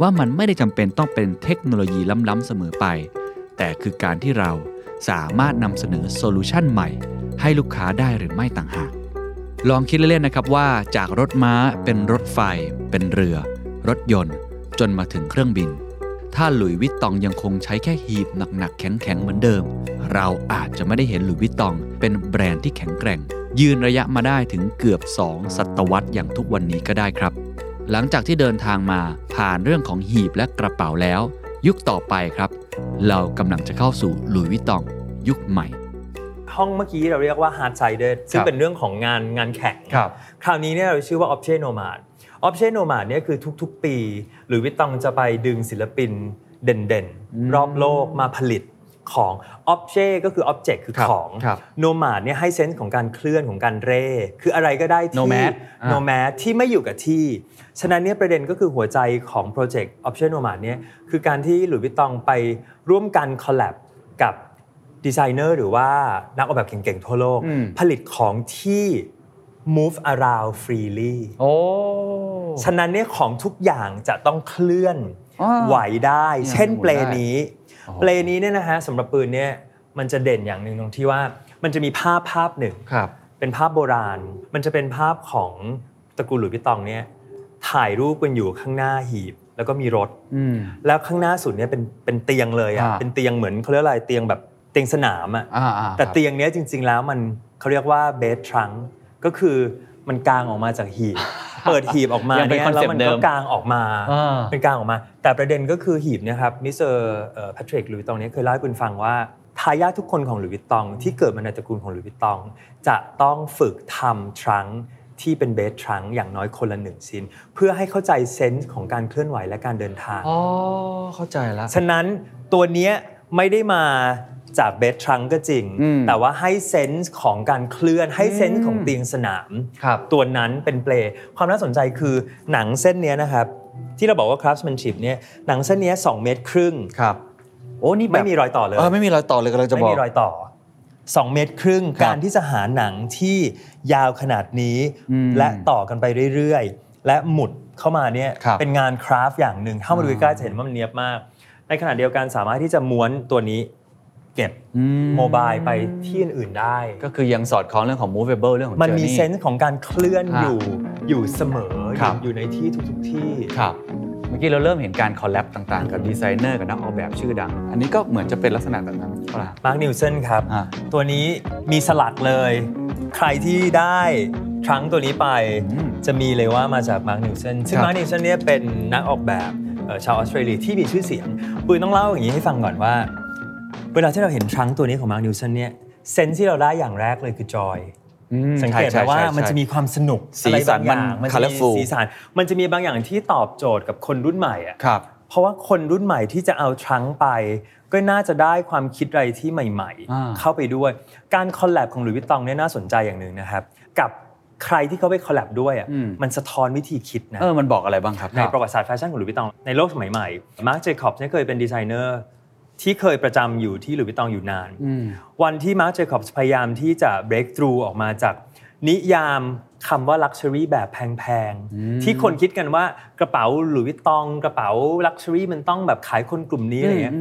ว่ามันไม่ได้จำเป็นต้องเป็นเทคโนโลยีล้ำๆเสมอไป แต่คือการที่เราสามารถนำเสนอโซลูชันใหม่ ให้ลูกค้าได้หรือไม่ต่างหาก ลองคิดเล่นๆนะครับว่าจากรถม้าเป็นรถไฟ เป็นเรือ รถยนต์ จนมาถึงเครื่องบิน ถ้าหลุยวิตตองยังคงใช้แค่หีบหนักๆแข็งๆเหมือนเดิม เราอาจจะไม่ได้เห็นหลุยวิตตอง เป็นแบรนด์ที่แข็งแกร่ง ยืนระยะมาได้ถึงเกือบ 2 ศตวรรษอย่างทุกวันนี้ก็ได้ครับ หลังจากที่เดินทางมาผ่านเรื่องของหีบและกระเป๋าแล้ว ยุคต่อไปครับ เรากำลังจะเข้าสู่หลุยส์วิตตองยุคใหม่ ห้องเมื่อกี้เราเรียกว่า hard sided ซึ่งครับเป็นเรื่องของงานงานแข่งครับคราวนี้เนี่ยเราชื่อว่า Object Nomad Object Nomad เนี่ยคือทุกๆปีหรือวิตตองจะไปดึงศิลปินเด่นๆ รอบโลกมาผลิต ของ Object ก็คือ Object คือครับของครับ Nomad เนี่ยให้เซนส์ของการเคลื่อนของการเร่ คืออะไรก็ได้ที่ Nomad อ่า Nomad ที่ไม่อยู่กับที่ ฉะนั้นเนี่ยประเด็นก็คือหัวใจของโปรเจกต์ Objets Nomades เนี่ยคือการที่หลุยส์วิตตองไปร่วมกัน collab กับดีไซเนอร์หรือว่านักออกแบบเก่งๆ ทั่วโลกอืมผลิตของที่ move around freely โอ้ฉะนั้นเนี่ยของทุกอย่างจะต้องเคลื่อนอ่าไหวได้เนี่ยเช่นหมุนเปลได้นี้โอ้โห เปลนี้เนี่ยนะฮะสำหรับปืนเนี่ยมันจะเด่นอย่างหนึ่งตรงที่ว่ามันจะมีภาพภาพหนึ่งครับเป็นภาพโบราณ มันจะเป็นภาพของตระกูลหลุยส์วิตตองเนี่ยถ่ายรูปกันอยู่ข้างหน้าหีบแล้วก็มีรถอืมแล้วข้างหน้าสุดเนี่ยเป็นเป็นเตียงเลยอะอ่าเป็นเตียงเหมือนเขาเรียกอะไรเตียงแบบเตียงสนามอะอ่าอ่าแต่ครับเตียงเนี้ยจริง ๆ แล้วมันเขาเรียกว่า bed trunk ก็คือ มันกางออกมาจากหีบ เปิดหีบออกมายังเป็นเนี่ยคอนแล้วเซ็ปต์เดิมแล้วมันก็กางออกมาอ่าเป็นกางออกมา แต่ประเด็นก็คือหีบเนี่ยครับมิสเตอร์แพทริกหลุยส์วิตตองเนี่ยเคยเล่าให้ปืนฟังว่าทายาททุกคนของหลุยส์วิตตอง ที่เกิดมาในตระกูลของหลุยส์วิตตอง จะต้องฝึกทำ trunk ที่เป็น bed trunk อย่างน้อยคนละหนึ่งชิ้น เพื่อให้เข้าใจ sense ของการเคลื่อนไหวและการเดินทางอ๋อเข้าใจแล้วฉะนั้นตัวเนี้ยไม่ได้มา จากเบสทรังก็จริงอืมแต่ว่าให้ sense ของการเคลื่อนให้ sense ของเตียงสนามครับตัวนั้นเป็นเปลความน่าสนใจคือหนังเส้นเนี้ยนะครับ ที่เราบอกว่า craftsmanship เนี่ยหนังเส้นเนี้ย2เมตรครึ่งครับโอ้นี่แบบไม่มีรอยต่อเลยเออไม่มีรอยต่อเลยกำลังจะไม่บอกมีรอยต่อ2 เมตรครึ่งครับการที่จะหาหนังที่ยาวขนาดนี้อืมและต่อกันไปเรื่อยๆ และหมุดเข้ามาเนี่ยครับเป็นงานคราฟต์อย่างหนึ่งเข้ามาดูใกล้ๆจะเห็นว่ามันเนียบมาก ในขณะเดียวกันสามารถที่จะม้วนตัวนี้ เก็บอืโมบายไปที่อื่นๆได้ ก็คือยังสอดคล้องเรื่องของ movable เรื่องของมันมี journey เซนส์ของการเคลื่อนอ่าอยู่อยู่เสมอครับอยู่ในที่ทุกๆที่ครับเมื่อกี้เราเริ่มเห็นการ collab ต่างๆ กับดีไซเนอร์กับนักออกแบบชื่อดัง อันนี้ก็เหมือนจะเป็นลักษณะแบบนั้นเปล่ามาร์คนิวสันครับอ่าตัวนี้มีสลักเลย ใครที่ได้ trunk ตัวนี้ไปอืมจะมีเลยว่ามาจากมาร์คนิวสันซึ่งครับมาร์คนิวสันเนี่ยเป็นนักออกแบบเอ่อชาวออสเตรเลียที่มีชื่อเสียงปืนต้องเล่าอย่างนี้ให้ฟังก่อนว่า เวลาที่เราเห็น trunk ตัวนี้ของมาร์คนิวสันเนี่ยsense ที่เราได้อย่างแรกเลยคือ joy อืมสังเกตไหมใช่ว่าใช่ใช่มันจะมีความสนุกสีอะไรสับานงอย่างมันจะมี colourful สีสันมันจะมีบางอย่างที่ตอบโจทย์กับคนรุ่นใหม่อะครับเพราะว่าคนรุ่นใหม่ที่จะเอา trunk ไป ก็น่าจะได้ความคิดอะไรที่ใหม่อ่าๆเข้าไปด้วย การ collab ของหลุยส์วิตตองเนี่ยน่าสนใจอย่างหนึ่งนะครับ กับใครที่เขาไป collab ด้วยอะมันสะท้อนวิธีคิดนะเออมันบอกอะไรบ้างครับในประวัติศาสตร์แฟชั่นของหลุยส์วิตตองในโลกสมัยใหม่มาร์คเจคอบส์เนี่ยเคยเป็นดีไซเนอร์ ที่เคยประจำอยู่ที่หลุยส์วิตตองอยู่นานอืมวันที่มาร์คเจคอบส์พยายามที่จะ break through ออกมาจากนิยามคำว่า luxury แบบแพงๆ ที่คนคิดกันว่ากระเป๋าหลุยส์วิตตอง กระเป๋า luxury มันต้องแบบขายคนกลุ่มนี้อะไรเงี้ย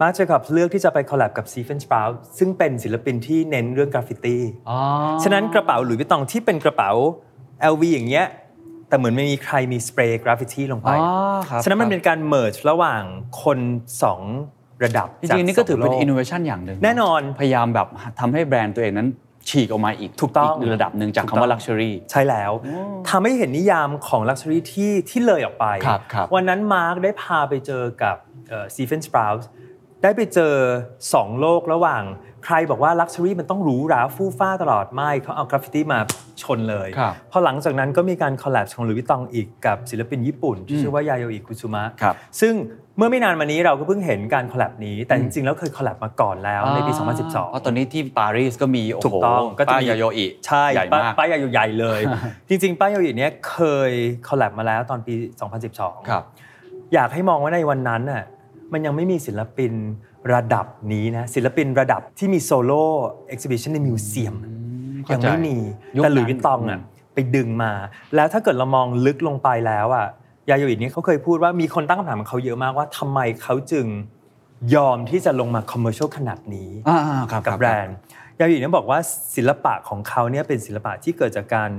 มาร์คเจคอบส์เลือกที่จะไป collab กับ Stephen Sprouse ซึ่งเป็นศิลปินที่เน้นเรื่องกราฟฟิตี้อ๋อฉะนั้นกระเป๋าหลุยส์วิตตองที่เป็นกระเป๋า LV อย่างเงี้ย แต่เหมือนไม่มีใครมีสเปรย์กราฟฟิตี้ลงไปอ๋อครับฉะนั้นมันเป็นการ merge ระหว่างคนสองระดับจริงๆนี่ก็ถือเป็นจากสงโล innovation อย่างหนึ่งแน่นอนพยายามแบบทำให้แบรนด์ตัวเองนั้นฉีกออกมาอีกถูกต้องอีระดับหนึ่งจากถูกคำว่าต้อง luxury ใช่แล้วทำให้เห็นนิยามของ Luxury ที่ที่เลยออกไปครับครับวันนั้นมาร์คได้พาไปเจอกับสตีเฟนสปราวส์ ได้ไปเจอ 2 โลกระหว่าง ใครบอกว่า Luxury มันต้องหรูหราฟู่ฟ้าตลอดไม่เขาเอากราฟฟิตี้มาชนเลยครับพอหลังจากนั้นก็มีการ collab ของหลุยส์วิตตองอีกกับศิลปินญี่ปุ่น ที่ชื่อว่ายาโยอิคุซุมะครับซึ่งเมื่อไม่นานมานี้เราก็เพิ่งเห็นการ collab นี้ แต่จริงๆ แล้วเคย collab มาก่อนแล้วในปี 2012 เพราะตอนนี้ที่ปารีสก็มีโอ้โหถูกต้องก็จะป้ายมียาโยอิใช่ใหญ่ป้ายมากป้ายใหญ่ๆเลย จริงๆป้ายยาโยอิเนี้ยเคย collab มาแล้วตอนปี 2012ครับอยากให้มองว่าในวันนั้นน่ะ มันยังไม่มีศิลปินระดับนี้นะศิลปินระดับที่มี solo exhibition ใน museum เข้าใจยังไม่มียุคนั้นแต่หลุยส์วิตตองอะไปดึงมา แล้วถ้าเกิดเรามองลึกลงไปแล้วอะยาโยอิเนี่ยเขาเคยพูดว่ามีคนตั้งคำถามกับเขาเยอะมากว่าทำไมเขาจึงยอมที่จะลงมา commercial ขนาดนี้อ่าๆครับกับแบรนด์ยาโยอิเนี่ยบอกว่าศิลปะของเขาเนี่ยเป็นศิลปะที่เกิดจากการ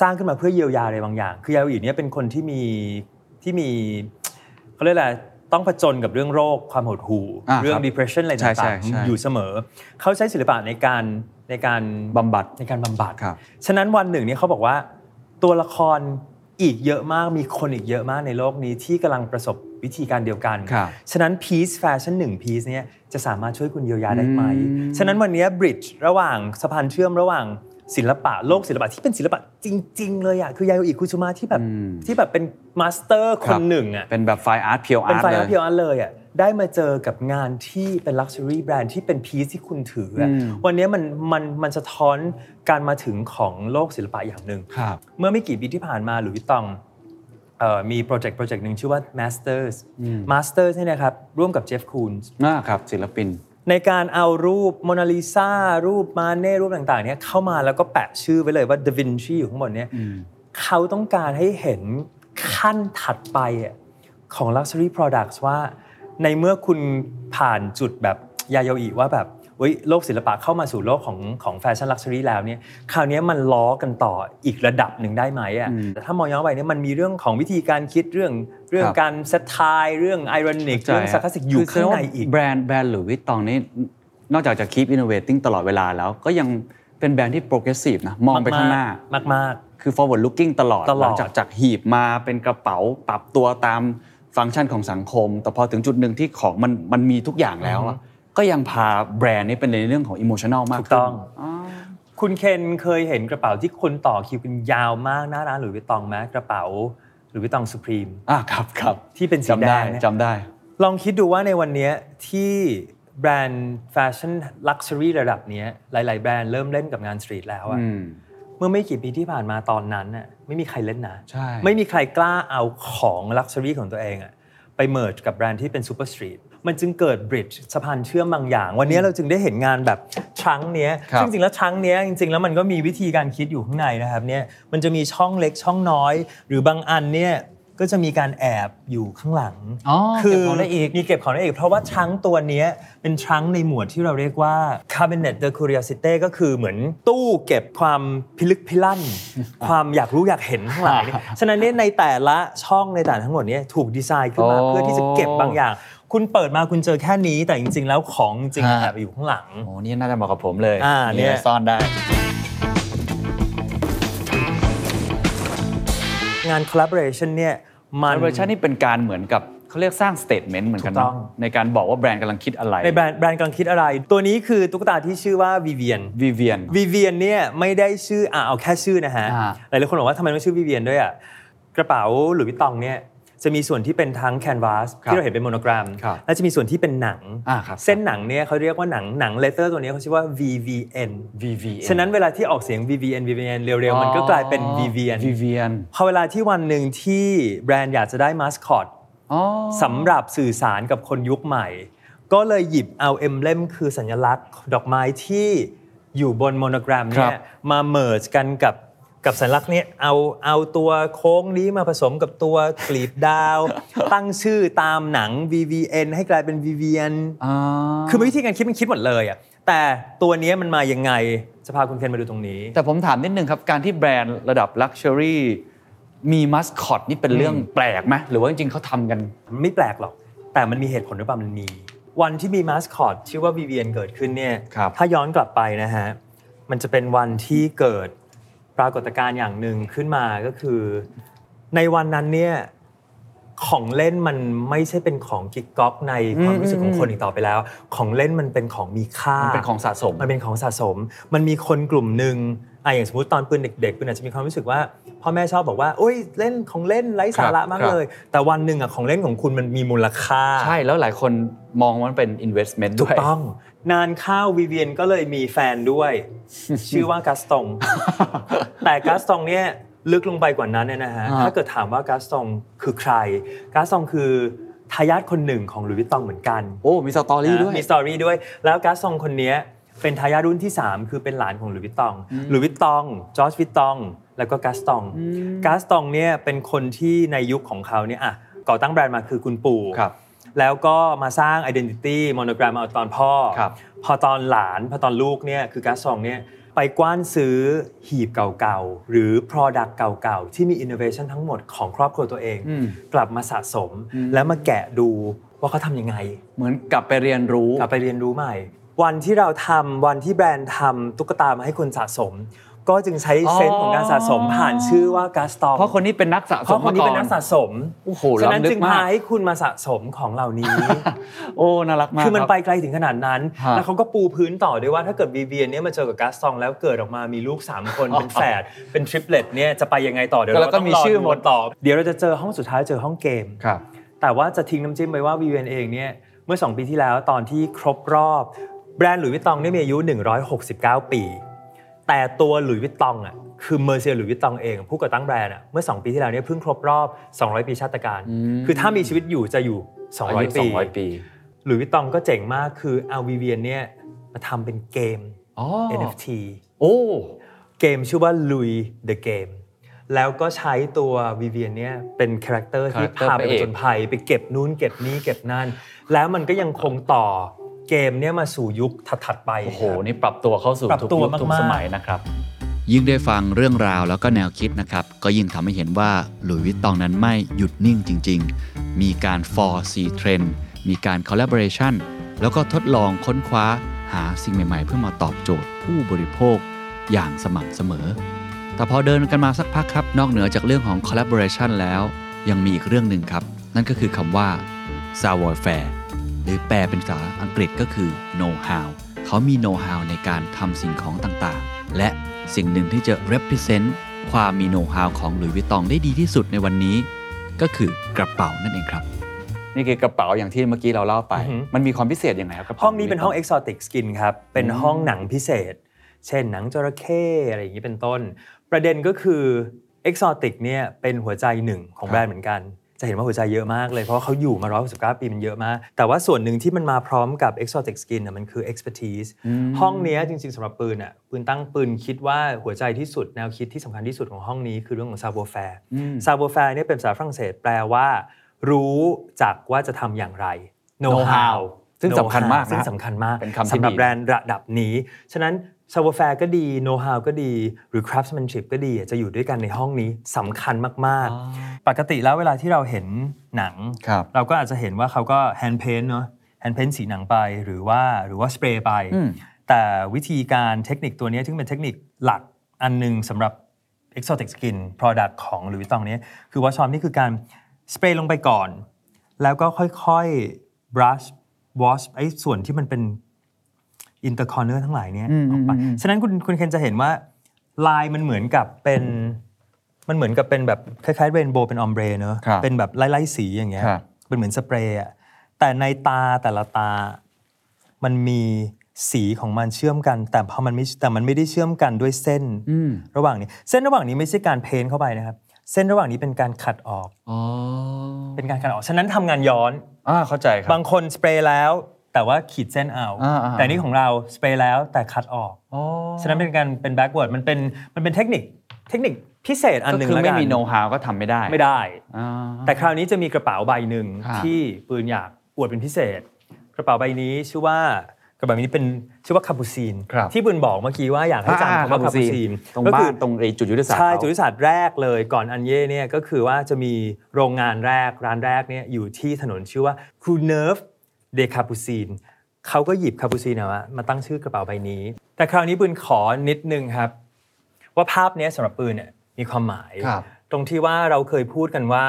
สร้างขึ้นมาเพื่อเยียวยาอะไรบางอย่าง คือยาโยอิเนี่ยเป็นคนที่มีที่มีเขาเรียกอะไร ต้องผจญกับเรื่องโรคความหดหู่อ่าเรื่อคงรับ depression อะไรใช่ใช่ต่างใช่ๆอยู่เสมอ เขาใช้ศิลปะในการในการบำบัดในการบำบัดครับฉะนั้นวันหนึ่งเนี่ยเขาบอกว่าตัวละครอีกเยอะมากมีคนอีกเยอะมากในโลกนี้ที่กำลังประสบวิธีการเดียวกันครับฉะนั้น piece fashion หนึ่ง piece เนี่ยจะสามารถช่วยคุณเยียวยาได้ไหมอืมฉะนั้นวันนี้ bridge ระหว่างสะพานเชื่อมระหว่าง ศิลปะโลกศิลปะที่เป็นศิลปะจริง ๆ เลยอะคือยาโยอิคุซุมะที่แบบที่แบบเป็น master คนหนึ่งอะเป็นแบบไฟอาร์ตเพียวอาเป็นร์ตไฟเลอาร์ยตเพี pure art เลยอะได้มาเจอกับงานที่เป็น luxury brand ที่เป็น piece ที่คุณถืออะอืมวันนี้มันมันมันสะท้อนการมาถึงของโลกศิลปะอย่างหนึ่งครับเมื่อไม่กี่ปีที่ผ่านมาหลุยส์วิตตองเอ่อมีโปรเจกต์โปรเจกต์หนึ่งชื่อว่า Masters Masters เนี่ยนะครับร่วมกับเจฟคูนส์อ่าครับศิลปิน ในการเอารูปโมนาลิซารูปมาเน่รูปต่างๆเนี่ยเข้ามาแล้วก็แปะชื่อไว้เลยว่าด a วินชีอยู่ข้างบนเนี่ยเขาต้องการให้เห็นขั้นถัดไปอะของ Luxury Products ว่าในเมื่อคุณผ่านจุดแบบยาโยอิว่าแบบเว้ย โลกศิลปะเข้ามาสู่โลกของของแฟชั่น luxury แล้วเนี่ยคราวนี้มันล้อกันต่ออีกระดับหนึ่งได้ไหมอะแต่ถ้ามองย้อนไปเนี่ยมันมีเรื่องของวิธีการคิดเรื่องเรื่องครับการ satire เรื่อง ironic เรื่อง sarcastic อยู่ข้างในอีกแบรนด์แบรนด์หลุยส์วิตตองนี่นอกจากจะ keep innovating ตลอดเวลาแล้วก็ยังเป็นแบรนด์ที่ progressive นะมองไปข้างหน้ามากมากคือ forward looking ตลอดตลอดหลัจากจากหีบมาเป็นกระเป๋าปรับตัวตามฟังก์ชันของสังคม แต่พอถึงจุดหนึ่งที่ของมันมันมีทุกอย่างแล้วอะ ก็ยังพาแบรนด์นี้เป็นในเรื่องของ emotional มากถูกขึ้นต้องคุณเคนเคยเห็นกระเป๋าที่คนต่อคิวกันยาวมากหน้าร้านหลุยส์วิตตองไหมกระเป๋าหลุยส์วิตตองสุพรีมอะครับครับที่เป็นสีแดงเนี่ยจำได้จำได้ ลองคิดดูว่าในวันเนี้ยที่แบรนด์แฟชั่น luxury ระดับเนี้ยหลาย ๆ แบรนด์เริ่มเล่นกับงาน street แล้วอะอืมเมื่อไม่กี่ปีที่ผ่านมาตอนนั้นน่ะไม่มีใครเล่นนะใช่ไม่มีใครกล้าเอาของ luxury ของตัวเองอะไป merge กับแบรนด์ที่เป็น super street มันจึงเกิด bridge สะพานเชื่อมบางอย่าง วันนี้เราจึงได้เห็นงานแบบ trunk เนี้ยครับซึ่งจริงๆแล้ว trunk เนี้ยจริงๆ แล้วมันก็มีวิธีการคิดอยู่ข้างในนะครับเนี่ยมันจะมีช่องเล็กช่องน้อย หรือบางอันเนี่ยก็จะมีการแอบอยู่ข้างหลังอ๋อคือเก็บของได้อีกมีเก็บของได้อีกเพราะว่า trunk ตัวเนี้ยเป็น trunk ในหมวดที่เราเรียกว่า cabinet de curiosity ก็คือเหมือนตู้เก็บความพิลึกพิลั่น ความอยากรู้อยากเห็นทั้งหลายเนี่ยฉะนั้นเนี่ยในแต่ละช่องในแต่ละทั้งหมดเนี้ถูกดีไซน์ขึ้นมาโอ้เพื่อที่จะเก็บบางอย่าง คุณเปิดมาคุณเจอแค่นี้ แต่จริง ๆ แล้วของจริงฮะแอบอยู่ข้างหลังโอ้นี่น่าจะเหมาะกับผมเลยอ่าเนี่ยซ่อนได้งาน collaboration เนี่ยมันเวอร์ชันนี่เป็นการเหมือนกับเขาเรียกสร้างสเต t เมนต์เหมือนกันถูกต้เนาะองในการบอกว่าแบรนด์กำลังคิดอะไร ในแบรนด์แบรนด์กำลังคิดอะไร ตัวนี้คือตุ๊กตาที่ชื่อว่า Vivian วิเวียนวิเวียนเนี่ยไม่ได้ชื่ออะเอาแค่ชื่อนะฮะอ่าหลายๆคนบอกว่าทำไมต้องชื่อวิเวียนด้วยอะกระเป๋าหรือวิตตองเนี่ย จะมีส่วนที่เป็นทั้งแคนวาสครับที่เราเห็นเป็นโมโนกราฟครับและจะมีส่วนที่เป็นหนังอ่าครับเส้นหนังเนี่ยเขาเรียกว่าหนังหนังเลเตอร์ตัวนี้เขาชื่อว่า VVN VVN ฉะนั้นเวลาที่ออกเสียง VVN VVN เร็วๆ มันก็กลายเป็น VVN วิเวียนพอเวลาที่วันหนึ่งที่แบรนด์อยากจะได้มาสคอตอ๋อสำหรับสื่อสารกับคนยุคใหม่ ก็เลยหยิบเอา emblem คือสัญลักษณ์ดอกไม้ที่อยู่บน monogram เนี่ยมา merge กันกับ กับสัญลักษณ์เนี้ยเอาเอาตัวโค้งนี้มาผสมกับตัวกลีบดาว ตั้งชื่อตามหนัง วีเวียน ให้กลายเป็น วีเวียน อ่าคือวิธีการคิดมันคิดหมดเลยอะแต่ตัวเนี้ยมันมายังไงจะพาคุณเคนมาดูตรงนี้ แต่ผมถามนิดนึงครับ การที่แบรนด์ระดับ luxuryมีมัสคอตนี่เป็นเรื่องแปลกไหมหรือว่าจริงๆเขาทำกันมันไม่แปลกหรอก แต่มันมีเหตุผลหรือเปล่ามันมี วันที่มีมาสคอตชื่อว่า VVN เกิดขึ้นเนี่ยครับถ้าย้อนกลับไปนะฮะมันจะเป็นวันที่เกิด ปรากฏการณ์อย่างหนึ่งขึ้นมาก็คือ ในวันนั้นเนี่ยของเล่นมันไม่ใช่เป็นของกิ๊กก๊อกในความรู้สึกของคนอีกต่อไปแล้ว ของเล่นมันเป็นของมีค่ามัมันเป็นของสะสมมันเป็นของสะสม มันมีคนกลุ่มหนึ่งอะอย่างสมมติตอนปืนเด็กๆปืนอาจจะมีความรู้สึกว่าพ่อแม่ชอบบอกว่าโอ้ยเล่นของเล่นไร้สาระครับมากครับเลย แต่วันหนึ่งอะของเล่นของคุณมันมีมูลค่า ใช่แล้วหลายคนมองว่ามันเป็น investment ด้วยต้อง นานเข้าวีเวียนก็เลยมีแฟนด้วย ชื่อว่ากัสตงแต่กัสตงเนี่ยลึกลงไปกว่านั้นเนี่ยนะฮะอ่าถ้าเกิดถามว่ากัสตงคือใครกัสตงคือทายาทคนหนึ่งของหลุยส์วิตตองเหมือนกัน โอ้ มี story ด้วย มี story ด้วย แล้วกัสตงคนเนี้ยเป็นทายาทรุ่นที่ 3 คือเป็นหลานของหลุยส์วิตตอง หลุยส์วิตตอง จอร์จวิตตอง แล้วก็กัสตอง กัสตองเนี่ยเป็นคนที่ในยุคของเขาเนี่ยอะก่อตั้งแบรนด์มาคือคุณปู่ครับ แล้วก็มาสร้าง identity monogram เอาตอนพ่อครับพอตอนหลานพอตอนลูกเนี่ยคือการซองเนี่ยไปกว้านซื้อหีบเก่าๆ หรือ product เก่าๆ ที่มี innovation ทั้งหมดของครอบครัวตัวเองอืมกลับมาสะสมแล้วมาแกะดูว่าเขาทำยังไง เหมือนกลับไปเรียนรู้ กลับไปเรียนรู้ใหม่ วันที่เราทำวันที่แบรนด์ทำตุ๊กตามาให้คนสะสม ก็จึงใช้เซนส์ของการสะสมผ่านชื่อว่าการสตองเพราะคนนี้เป็นนักสะเพสมราะคนนี้เป็นนักสะสมโอ้โหฉะนั้นล้ำลึจึกงมาพากให้คุณมาสะสมของเหล่านี้ โอ้น่ารักมากคือมันรับไปไกลถึงขนาดนั้นฮะแล้วเขาก็ปูพื้นต่อด้วยว่าถ้าเกิดวีเวียนเนี่ยมาเจอกับกัสซองแล้วเกิดออกมามีลูก 3 คนเป็นแฝดเป็นทริปเล็ตเนี่ยจะไปยังไงต่อเดี๋ยวแล้วเราก็ต้องมีรอชื่อดูหมดกันต่อเดี๋ยวเราจะเจอห้องสุดท้ายเจอห้องเกมครับ แต่ว่าจะทิ้งน้ำจิ้มไปว่าวีเวียนเองเนี่ยเมื่อ 2 ปีที่แล้วตอนที่ครบรอบแบรนด์หลุยส์วิตตองเนี่ยมีอายุ 169 ปี แต่ตัวหลุยส์วิตตองอะคือ Monsieur หลุยส์วิตตองเอง ผู้ก่อตั้งแบรนด์อะเมื่อ 2 ปีที่แล้วเนี่ยเพิ่งครบรอบ 200 ปีชาตกาล คือถ้ามีชีวิตอยู่จะอยู่อายุ200 ปี200 ปีหลุยส์วิตตองก็เจ๋งมากคือเอาวีเวียนเนี่ยมาทำเป็นเกมอ๋อ NFT โอ้เกมชื่อว่า Louis the Game แล้วก็ใช้ตัววีเวียนเนี่ยเป็น character ที่ character พาไปพระเอกผจญภัยไปเก็บนู้นเก็บนี้เก็บนั่น แล้วมันก็ยังคงต่อ เกมเนี่ยมาสู่ยุคถัดๆไปโอ้โหครับนี่ปรับตัวเข้าสู่ทุกยุคทุกสมัยปรับตัวมากๆนะครับ ยิ่งได้ฟังเรื่องราวแล้วก็แนวคิดนะครับ ก็ยิ่งทำให้เห็นว่าหลุยส์วิตตองนั้นไม่หยุดนิ่งจริง ๆ มีการ foresee trend มีการ collaboration แล้วก็ทดลองค้นคว้าหาสิ่งใหม่ๆ เพื่อมาตอบโจทย์ผู้บริโภคอย่างสม่ำเสมอ แต่พอเดินกันมาสักพักครับ นอกเหนือจากเรื่องของ collaboration แล้ว ยังมีอีกเรื่องหนึ่งครับ นั่นก็คือคำว่า savoir faire หรือแปลเป็นภาษาอังกฤษก็คือ know how เขามี know how ในการทำสิ่งของต่างๆ และสิ่งหนึ่งที่จะ represent ความมี know how ของหลุยส์วิตตองได้ดีที่สุดในวันนี้ ก็คือกระเป๋านั่นเองครับนี่คือกระเป๋าอย่างที่เมื่อกี้เราเล่าไปอือหือมันมีความพิเศษยังไงครับกระเป๋าห้องนี้เป็นห้อง Exotic Skin ครับ เป็นห้องหนังพิเศษ เช่นหนังจระเข้อะไรอย่างนี้เป็นต้น ประเด็นก็คือ Exotic เนี่ยเป็นหัวใจหนึ่งของแบรนด์เหมือนกัน จะเห็นว่าหัวใจเยอะมากเลย เพราะว่าเขาอยู่มา 169 ปีมันเยอะมาก แต่ว่าส่วนหนึ่งที่มันมาพร้อมกับ Exotic Skin น่ะมันคือ expertise ห้องเนี้ยจริงๆสำหรับปืนอะปืนตั้งปืนคิดว่าหัวใจที่สุดแนวคิดที่สำคัญที่สุดของห้องนี้คือเรื่องของ savoir faire savoir faire เนี่ยเป็นภาษาฝรั่งเศสแปลว่า รู้จักว่าจะทำอย่างไร know Know how how ซึ่งสำคัญมากนะซึ่งสำคัญมากเป็นคำที่สำหรับดีแบรนด์ระดับนี้ ฉะนั้น savoir faire ก็ดี know how ก็ดี หรือ craftsmanship ก็ดีจะอยู่ด้วยกันในห้องนี้สำคัญมาก ๆ ปกติแล้วเวลาที่เราเห็นหนังครับเราก็อาจจะเห็นว่าเขาก็ hand paint เนอะ hand paint สีหนังไปหรือว่าหรือว่าสเปรย์ไป แต่วิธีการเทคนิคตัวนี้ซึ่งเป็นเทคนิคหลักอันหนึงสำหรับ exotic skin product ของ Louis Vuitton เนี้ คือว่าชอมนี่คือการสเปรย์ลงไปก่อน แล้วก็ค่อยๆ brush wash ไอ้ส่วนที่มันเป็น inter corner ทั้งหลายเนี้ยออกไปฉะนั้นคุณคุณเคนจะเห็นว่าลายมันเหมือนกับเป็นมันเหมือนกับเป็นแบบคล้ายๆเรนโบว์เป็นออมเบรเนอะครับเป็นแบบไล่ๆสีอย่างเงี้ยครับเป็นเหมือนสเปรย์อะแต่ในตาแต่ละตามันมีสีของมันเชื่อมกัน แต่พอมันไม่แต่มันไม่ได้เชื่อมกันด้วยเส้นระหว่างนี้ เส้นระหว่างนี้ไม่ใช่การ paint เข้าไปนะครับ เส้นระหว่างนี้เป็นการขัดออกอ๋อเป็นการขัดออก ฉะนั้นทำงานย้อนอ่าเข้าใจครับบางคนสเปรย์แล้ว แต่ว่าขีดเส้นเอาอ่าอ่าแต่นี่ของเราสเปรย์แล้วแต่ขัดออกอ๋อฉะนั้นเป็นการเป็น backward มันเป็นมันเป็นเทคนิคเทคนิคพิเศษอันหนึ่งแล้วกันก็คือไม่มี know-how ก็ทำไม่ได้ไม่ได้อ่าแต่คราวนี้จะมีกระเป๋าใบหนึ่งครับที่ปืนอยากอวดเป็นพิเศษ กระเป๋าใบนี้ชื่อว่ากระเป๋าใบนี้เป็นชื่อว่าคาปูซีนครับที่ปืนบอกเมื่อกี้ว่าอยากให้จำคำว่าคาปูซีนตรงก็บ้าคืนตรงไอ้จุดยุทธศาสตร์ใช่เขาจุดยุทธศาสตร์แรกเลยก่อนอันเย่เนี่ยก็คือว่าจะมีโรงงานแรกร้านแรกเนี่ยอยู่ที่ถนนชื่อว่าครูเนิร์ฟ เดคาปูซีนเขาก็หยิบคาปูซีนเอามาตั้งชื่อกระเป๋าใบนี้ แต่คราวนี้ปืนขอนิดนึงครับ ว่าภาพเนี้ยสำหรับปืนเนี่ยมีความหมายครับตรงที่ว่าเราเคยพูดกันว่า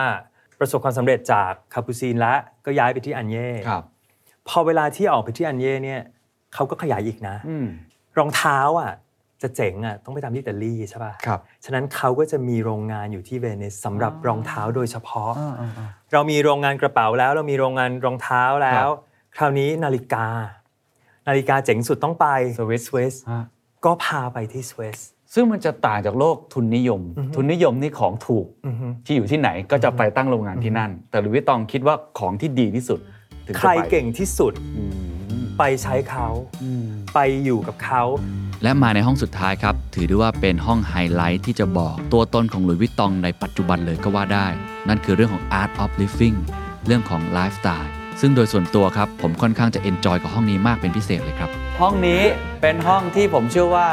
ประสบความสำเร็จจากคาปูซีนและก็ย้ายไปที่อันเย่ครับพอเวลาที่ออกไปที่อันเย่เนี่ยเขาก็ขยายอีกนะอืมรองเท้าอะจะเจ๋งอะต้องไปทำที่อิตาลีใช่ป่ะครับฉะนั้นเขาก็จะมีโรงงานอยู่ที่เวนิสสำหรับรองเท้าโดยเฉพาะอ่าอ่าอ่าเรามีโรงงานกระเป๋าแล้ว เรามีโรงงานรองเท้าแล้ครัวบ คราวนี้นาฬิกา นาฬิกาเจ๋งสุดต้องไป Swiss สวิสฮะก็พาไปที่สวิสซึ่งมันจะต่างจากโลกทุนนิยม ทุนนิยมนี่ของถูกที่อยู่ที่ไหนก็จะไปตั้งโรงงานที่นั่น แต่หลุยส์วิตตองคิดว่าของที่ดีที่สุดถึงจะใครไปเก่งที่สุดอืมไปใช้เขาอืมไปอยู่กับเขา และมาในห้องสุดท้ายครับ ถือได้ว่าเป็นห้องไฮไลท์ที่จะบอกตัวตนของหลุยส์วิตตองในปัจจุบันเลยก็ว่าได้ นั่นคือเรื่องของ Art of Living เรื่องของไลฟ์สไตล์ ซึ่งโดยส่วนตัวครับ ผมค่อนข้างจะ enjoy กับห้องนี้มากเป็นพิเศษเลยครับ ห้องนี้เป็นห้องที่ผมเชื่อว่า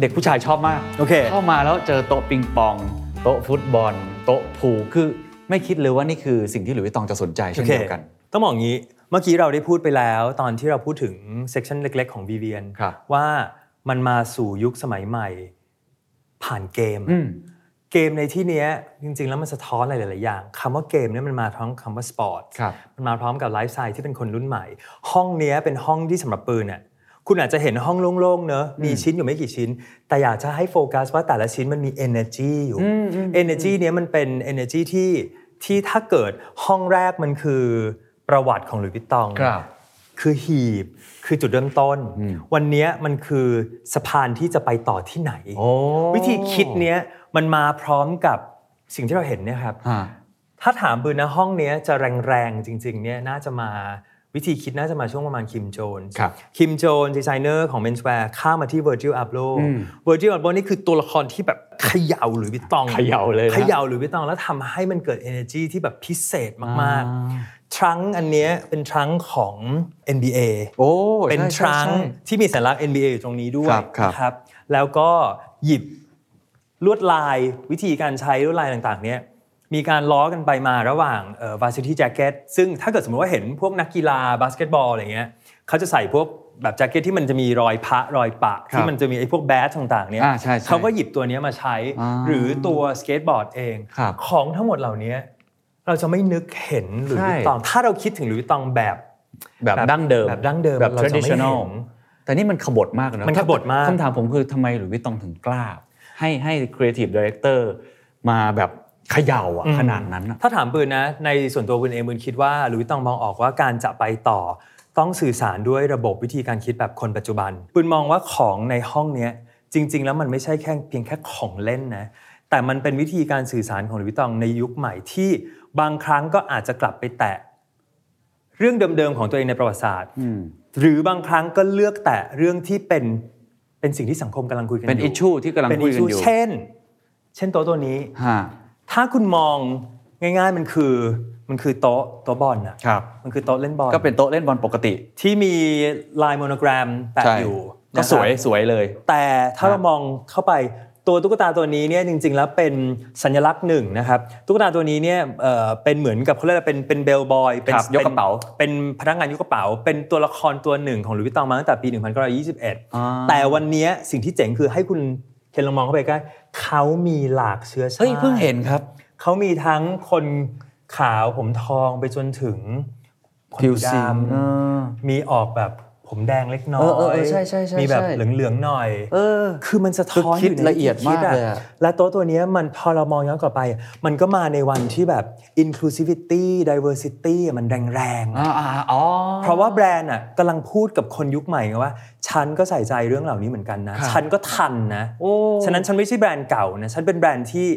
เด็กผู้ชายชอบมาก โอเค เข้ามาแล้วเจอโต๊ะปิงปอง โต๊ะฟุตบอล โต๊ะพูลคือไม่คิดเลยว่านี่คือสิ่งที่หลุยส์วิตตองจะสนใจเช่นเดียวกัน ต้องบอกงี้ เมื่อกี้เราได้พูดไปแล้ว ตอนที่เราพูดถึง section เล็ก ๆ ของ Vivienne ครับ ว่ามันมาสู่ยุคสมัยใหม่ ผ่านเกม อืม เกมในที่เนี้ยจริง ๆ แล้วมันสะท้อนอะไรหลายๆอย่างคำว่าเกมเนี่ยมันมาพร้อมคำว่าสปอร์ตครับมันมาพร้อมกับไลฟ์สไตล์ที่เป็นคนรุ่นใหม่ ห้องเนี้ยเป็นห้องที่สำหรับปืนเนี่ยคุณอาจจะเห็นห้องโล่งๆเนอะมีชิ้นอยู่ไม่กี่ชิ้น แต่อยากจะให้โฟกัสว่าแต่ละชิ้นมันมี energy อยู่ energy เนี้ยมันเป็น energy ที่ที่ถ้าเกิดห้องแรกมันคือประวัติของหลุยส์วิตตองครับคือหีบคือจุดเริ่มต้น วันเนี้ยมันคือสะพานที่จะไปต่อที่ไหนโอ้วิธีคิดเนี้ย มันมาพร้อมกับสิ่งที่เราเห็นเนี่ยครับฮะถ้าถามปืนนะห้องเนี้ยจะแรงๆจริง ๆ เนี่ยน่าจะมาวิธีคิดน่าจะมาช่วงประมาณคิมโจนครับคิมโจนดีไซเนอร์ของ menswear ข้ามมาที่ Virgil Abloh Virgil Abloh นี่คือตัวละครที่แบบเขย่าหรือวิตตองเขย่าเลยนะเขย่าหรือวิตตองแล้วทำให้มันเกิด energy ที่แบบพิเศษมากๆ ทรังก์อันเนี้ยเป็นทรังก์ของ NBA โอ้เป็นใช่ทรังใช่ก์ใช่ที่มีสัญลักษณ์ NBA อยู่ตรงนี้ด้วยครับครับนะครับแล้วก็หยิบ ลวดลายวิธีการใช้ลวดลายต่างๆเนี้ยมีการล้อกันไปมาระหว่างเอ่อ varsity jacket ซึ่งถ้าเกิดสมมติว่าเห็นพวกนักกีฬาบาสเกตบอลอะไรเงี้ยเขาจะใส่พวกแบบแจ็คเก็ตที่มันจะมีรอยปะรอยปะ ที่มันจะมีไอ้พวก badge ต่างๆเนี้ยอ่าใช่ใช่เขาก็หยิบตัวเนี้ยมาใช้อ่าหรือตัวสเกตบอร์ดเองครับของทั้งหมดเหล่านี้เราจะไม่นึกเห็นหลุยส์วิตตองถ้าเราคิดถึงหลุยส์วิตตองแบบแบบแบบดั้งเดิมแบบดั้งเดิมแบบเราจะไม่ traditional เห็นแต่นี่มันขบฏมากเลยนะมันขบฏมากคำถามผมคือทำไมหรือวิตตองถึงกล้า ให้ให้ creative director มาแบบเขย่าอะขนาดนั้นอะถ้าถามปืนนะ ในส่วนตัวปืนเองปืนคิดว่าหรือวิตตองมองออกว่าการจะไปต่อ ต้องสื่อสารด้วยระบบวิธีการคิดแบบคนปัจจุบันปืนมองว่าของในห้องเนี้ยจริง ๆ แล้วมันไม่ใช่แค่เพียงแค่ของเล่นนะแต่มันเป็นวิธีการสื่อสารของหรือวิตตองในยุคใหม่ที่บางครั้งก็อาจจะกลับไปแตะเรื่องเดิมๆของตัวเองในประวัติศาสตร์ หรือบางครั้งก็เลือกแตะเรื่องที่เป็น เป็นสิ่งที่สังคมกำลังคุยกันเป็นยู่ issue ที่กำลังเป็นคุยกัน issue อยู่เช่น เช่นโต๊ะตัวนี้ฮะถ้าคุณมองง่าย ๆมันคือมันคือโต๊ะโต๊ะบอลน่ะครับมันคือโต๊ะเล่นบอลก็เป็นโต๊ะเล่นบอลปกติ ที่มีลายโมโนแกรมแปะใช่อยู่ก็นะครับสวยสวยเลย แต่ถ้าครับเรามองเข้าไป ตัวตุ๊กตาตัวนี้เนี่ยจริง ๆ แล้วเป็นสัญลักษณ์หนึ่งนะครับตุ๊กตาตัวนี้เนี่ยเอ่อเป็นเหมือนกับเขาเรียกว่าเป็นเป็นเบลบอยเป็นครับยกกระเป๋า เป็นพนักงานยกกระเป๋า เป็นตัวละครตัวหนึ่งของหลุยส์วิตตองมาตั้งแต่ปี 1921 แต่วันเนี้ยสิ่งที่เจ๋งคือให้คุณเคนลองมองเข้าไปใกล้เขามีหลากเชื้อชาติเฮ้ยเพิ่งเห็นครับเขามีทั้งคนขาวผมทองไปจนถึงคนผิวสีดเออำมีออกแบบ ผมแดงเล็กน้อเออเออยเออใช่ใช่ใช่มีแบบใช่เหลืองๆหน่อย เออ คือมันสะท้อนคือคิดยู่ในละเอียดมากคิะเลยอะและโต๊ะตัวเนี้ยมันพอเรามองย้อนกลับไป มันก็มาในวันที่แบบ inclusivity diversity อะมันแรงๆอ่าอ่าอ๋อเพราะว่าแบรนด์อะกำลังพูดกับคนยุคใหม่ไงว่า ฉันก็ใส่ใจเรื่องเหล่านี้เหมือนกันนะครับฉันก็ทันนะโอ้ฉะนั้นฉันไม่ใช่แบรนด์เก่านะ ฉันเป็นแบรนด์ที่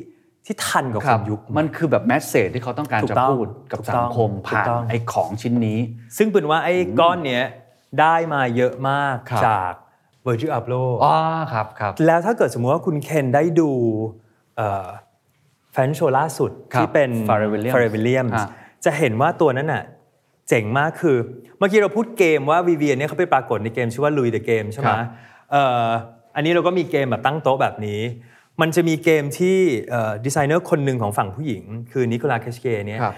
ที่ทันกับคครันบยุค มันคือแบบแมสเซจที่เขาต้องการถูกจะต้องพูดกับถูกสัต้องงคมถูกผ่านต้องไอ้ของชิ้นนี้ ซึ่งเป็นว่าไอ้ก้อนเนี้ย ได้มาเยอะมากครับ จาก Virgil Abloh อ๋อครับครับ แล้วถ้าเกิดสมมติว่าคุณเคนได้ดูแฟชั่นโชว์ล่าสุด ครับที่เป็น Pharrell Williams Pharrell Williams ฮะ จะเห็นว่าตัวนั้นน่ะเจ๋งมากคือ เมื่อกี้เราพูดเกมว่า Vivienne เนี่ยเขาไปปรากฏในเกมชื่อว่า Louis The Game ใช่ไหมครับ เอ่ออันนี้เราก็มีเกมแบบตั้งโต๊ะแบบนี้ มันจะมีเกมที่ดีไซเนอร์คนหนึ่งของฝั่งผู้หญิง คือ Nicolas Ghesquière เนี่ย ครับ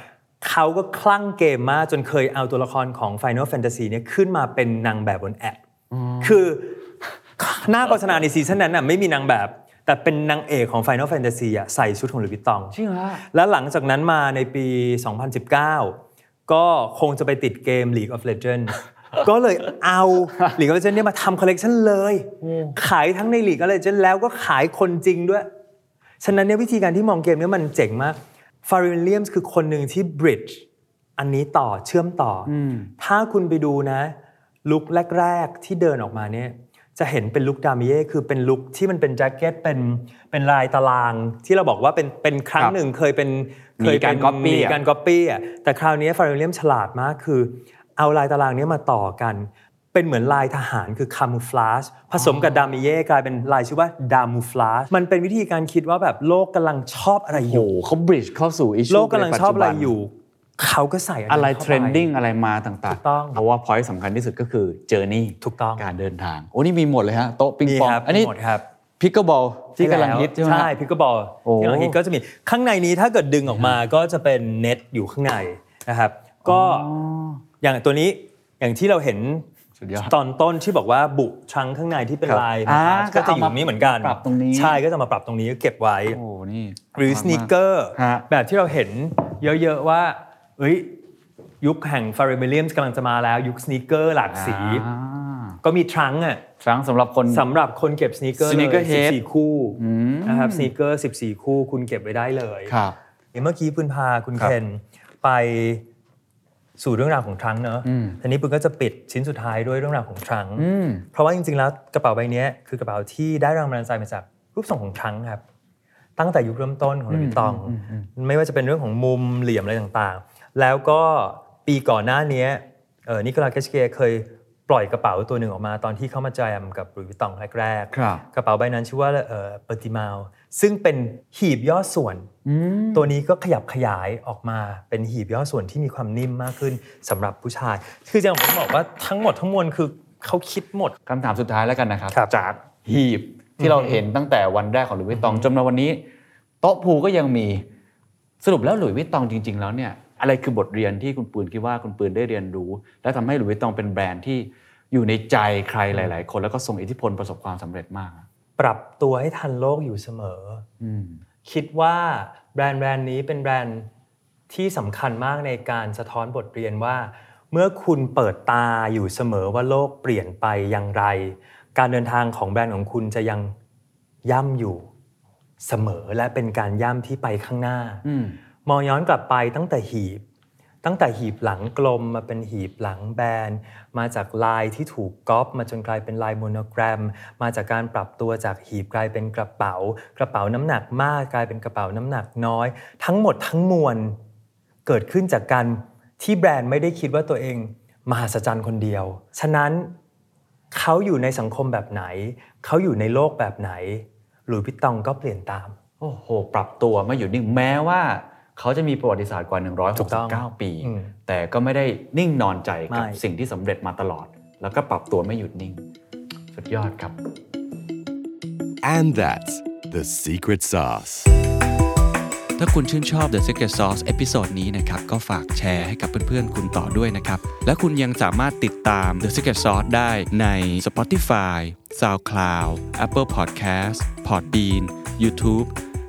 เขาก็คลั่งเกมมากจนเคยเอาตัวละครของ Final Fantasy เนี่ยขึ้นมาเป็นนางแบบบนแอปคือหน้าโฆษณาในซีซั่นนั้นน่ะไม่มีนางแบบ แต่เป็นนางเอกของ Final Fantasy อะใส่ชุดของหลุยส์วิตตองจริงเหรอฮะแล้วหลังจากนั้นมาในปี 2019 ก็คงจะไปติดเกม League of Legends ก็เลยเอา League of Legends เนี่ยมาทำคอลเลกชันเลย ขายทั้งใน League of Legends แล้วก็ขายคนจริงด้วย ฉะนั้นเนี่ยวิธีการที่มองเกมเนี้มันเจ๋งมาก Pharrell Williams คือคนหนึ่งที่ bridge อันนี้ต่อเชื่อมต่ออถ้าคุณไปดูนะ ลุคแรก ๆ ที่เดินออกมาเนี่ยจะเห็นเป็นลุค Damier คือเป็นลุคที่มันเป็นแจ็คเก็ตเป็นเป็นลายตาราง ที่เราบอกว่าเป็นเป็นครั้งครับหนึ่งเคยเป็นมีเคยการเป็น copy มีอะการก๊อปปี้อะแต่คราวนี้ Pharrell Williams ฉลาดมากคือ เอาลายตารางเนี้มาต่อกัน เป็นเหมือนลายทหารคือ camouflage ผสมกับ Damier กลายเป็นลายชื่อว่า Damoflage มันเป็นวิธีการคิดว่าแบบโลกกำลังชอบอะไรอโอ้ยู่โหเขา bridge เข้าสู่อิชโลกกำลังชอบอะไรอยู่เขาก็ใส่อะไรนั้นเทข้ารนไปดิ้งอะไรมาต่างถูกต้องเพราะว่าพอยต์สำคัญที่สุดก็คือเจอร์นี่ถูกต้องการเดินทางโอ้นี่มีหมดเลยฮะโต๊ะปิงมีปองครับอันนี้มีหมดครับพิกเกอร์บอลที่กำลังฮิตใช่ไหมฮะใช่พิกเกอร์บอลโอ้ที่กำลังฮิตก็จะมีข้างในนี้ถ้าเกิดดึงออกมาก็จะเป็นเน็ตอยู่ข้างในนะครับก็อย่างตัวนี้อย่างที่เราเห็น สุดยอดตอนต้นที่บอกว่าบุทรังข้างในที่เป็นครับลายอ่าก็จะอยู่ตรงนี้เหมือนกันปรับตรงนี้ใช่ก็จะมาปรับตรงนี้ก็เก็บไว้โอ้นี่หรือสมากๆน e เกอร์ฮะแบบที่เราเห็นเยอะๆว่าเอ้ยยุคแห่งฟาร์เรเบเลียมกำลังจะมาแล้ว ยุคสน e เกอร์หลากสีอ่าก็มีทรังก์อะครั้งสำหรับคนสำหรับคนเก็บสน e เกอร์เลย Sneakerhead 14คู่มนะครับสน e เกอร์14คู่คุณเก็บไว้ได้เลยครับเดี๋ยวเมื่อกี้ปุณพาคุณครับเคนไป สู่เรื่องราวของทรังก์เนอะอืมทีนี้ปุณก็จะปิดชิ้นสุดท้ายด้วยเรื่องราวของทรังก์อืมเพราะว่าจริงๆแล้วกระเป๋าใบเนี้ยคือกระเป๋าที่ได้แรงบันดาลใจมาจากรูปทรงของทรังก์ครับ ตั้งแต่ยุคเริ่มต้นของลุยส์วิตตอง ไม่ว่าจะเป็นเรื่องของมุมเหลี่ยมอะไรต่างๆ แล้วก็ปีก่อนหน้านี้เอ่อนิโคลาเคชเกียเคยปล่อยกระเป๋าตัวหนึ่งออกมาตอนที่เข้ามาแจมกับลุยส์วิตตองแรกๆครับกระเป๋าใบนั้นชื่อว่าเอ่อเปอร์ติมาล ซึ่งเป็นหีบย่อส่วน ตัวนี้ก็ขยับขยายออกมาเป็นหีบย่อส่วนที่มีความนิ่มมากขึ้นสำหรับผู้ชาย คือจะผมบอกว่าทั้งหมดทั้งมวลคือเขาคิดหมดคำถามสุดท้ายแล้วกันนะครับครับจากหีบที่เราเห็นตั้งแต่วันแรกของหลุยส์วิตตองจนมาวันนี้ โต๊ะพูก็ยังมีสรุปแล้วหลุยส์วิตตองจริง ๆ แล้วเนี่ยอะไรคือบทเรียนที่คุณปืนคิดว่าคุณปืนได้เรียนรู้ และทำให้หลุยส์วิตตองเป็นแบรนด์ที่อยู่ในใจใครหลาย ๆ คนแล้วก็ส่งอิทธิพลประสบความสำเร็จมากอะ ปรับตัวให้ทันโลกอยู่เสมออืมคิดว่าแบรนด์แบรนด์นี้เป็นแบรนด์ที่สำคัญมากในการสะท้อนบทเรียนว่า เมื่อคุณเปิดตาอยู่เสมอว่าโลกเปลี่ยนไปอย่างไร การเดินทางของแบรนด์ของคุณจะยังย่ำอยู่เสมอและเป็นการย่ำที่ไปข้างหน้าอืมมองย้อนกลับไปตั้งแต่หีบ ตั้งแต่หีบหลังกลมมาเป็นหีบหลังแบน มาจากลายที่ถูกก๊อปมาจนกลายเป็นลายโมโนแกรม มาจากการปรับตัวจากหีบกลายเป็นกระเป๋า กระเป๋าน้ำหนักมากกลายเป็นกระเป๋าน้ำหนักน้อย ทั้งหมดทั้งมวลเกิดขึ้นจากการที่แบรนด์ไม่ได้คิดว่าตัวเองมหัศจรรย์คนเดียว ฉะนั้นเขาอยู่ในสังคมแบบไหน เขาอยู่ในโลกแบบไหน หลุยส์วิตตองก็เปลี่ยนตาม โอ้โห ปรับตัวไม่หยุดนิ่งแม้ว่า เขาจะมีประวัติศาสตร์กว่าถูกต้อง169 ปีอืมแต่ก็ไม่ได้นิ่งนอนใจกับไม่สิ่งที่สำเร็จมาตลอด แล้วก็ปรับตัวไม่หยุดนิ่ง สุดยอดครับ And that's the secret sauce. ถ้าคุณชื่นชอบ The Secret Sauce episode นี้นะครับ ก็ฝากแชร์ให้กับเพื่อนๆ คุณต่อด้วยนะครับ และคุณยังสามารถติดตาม The Secret Sauce ได้ใน Spotify, SoundCloud, Apple Podcast, Podbean, YouTube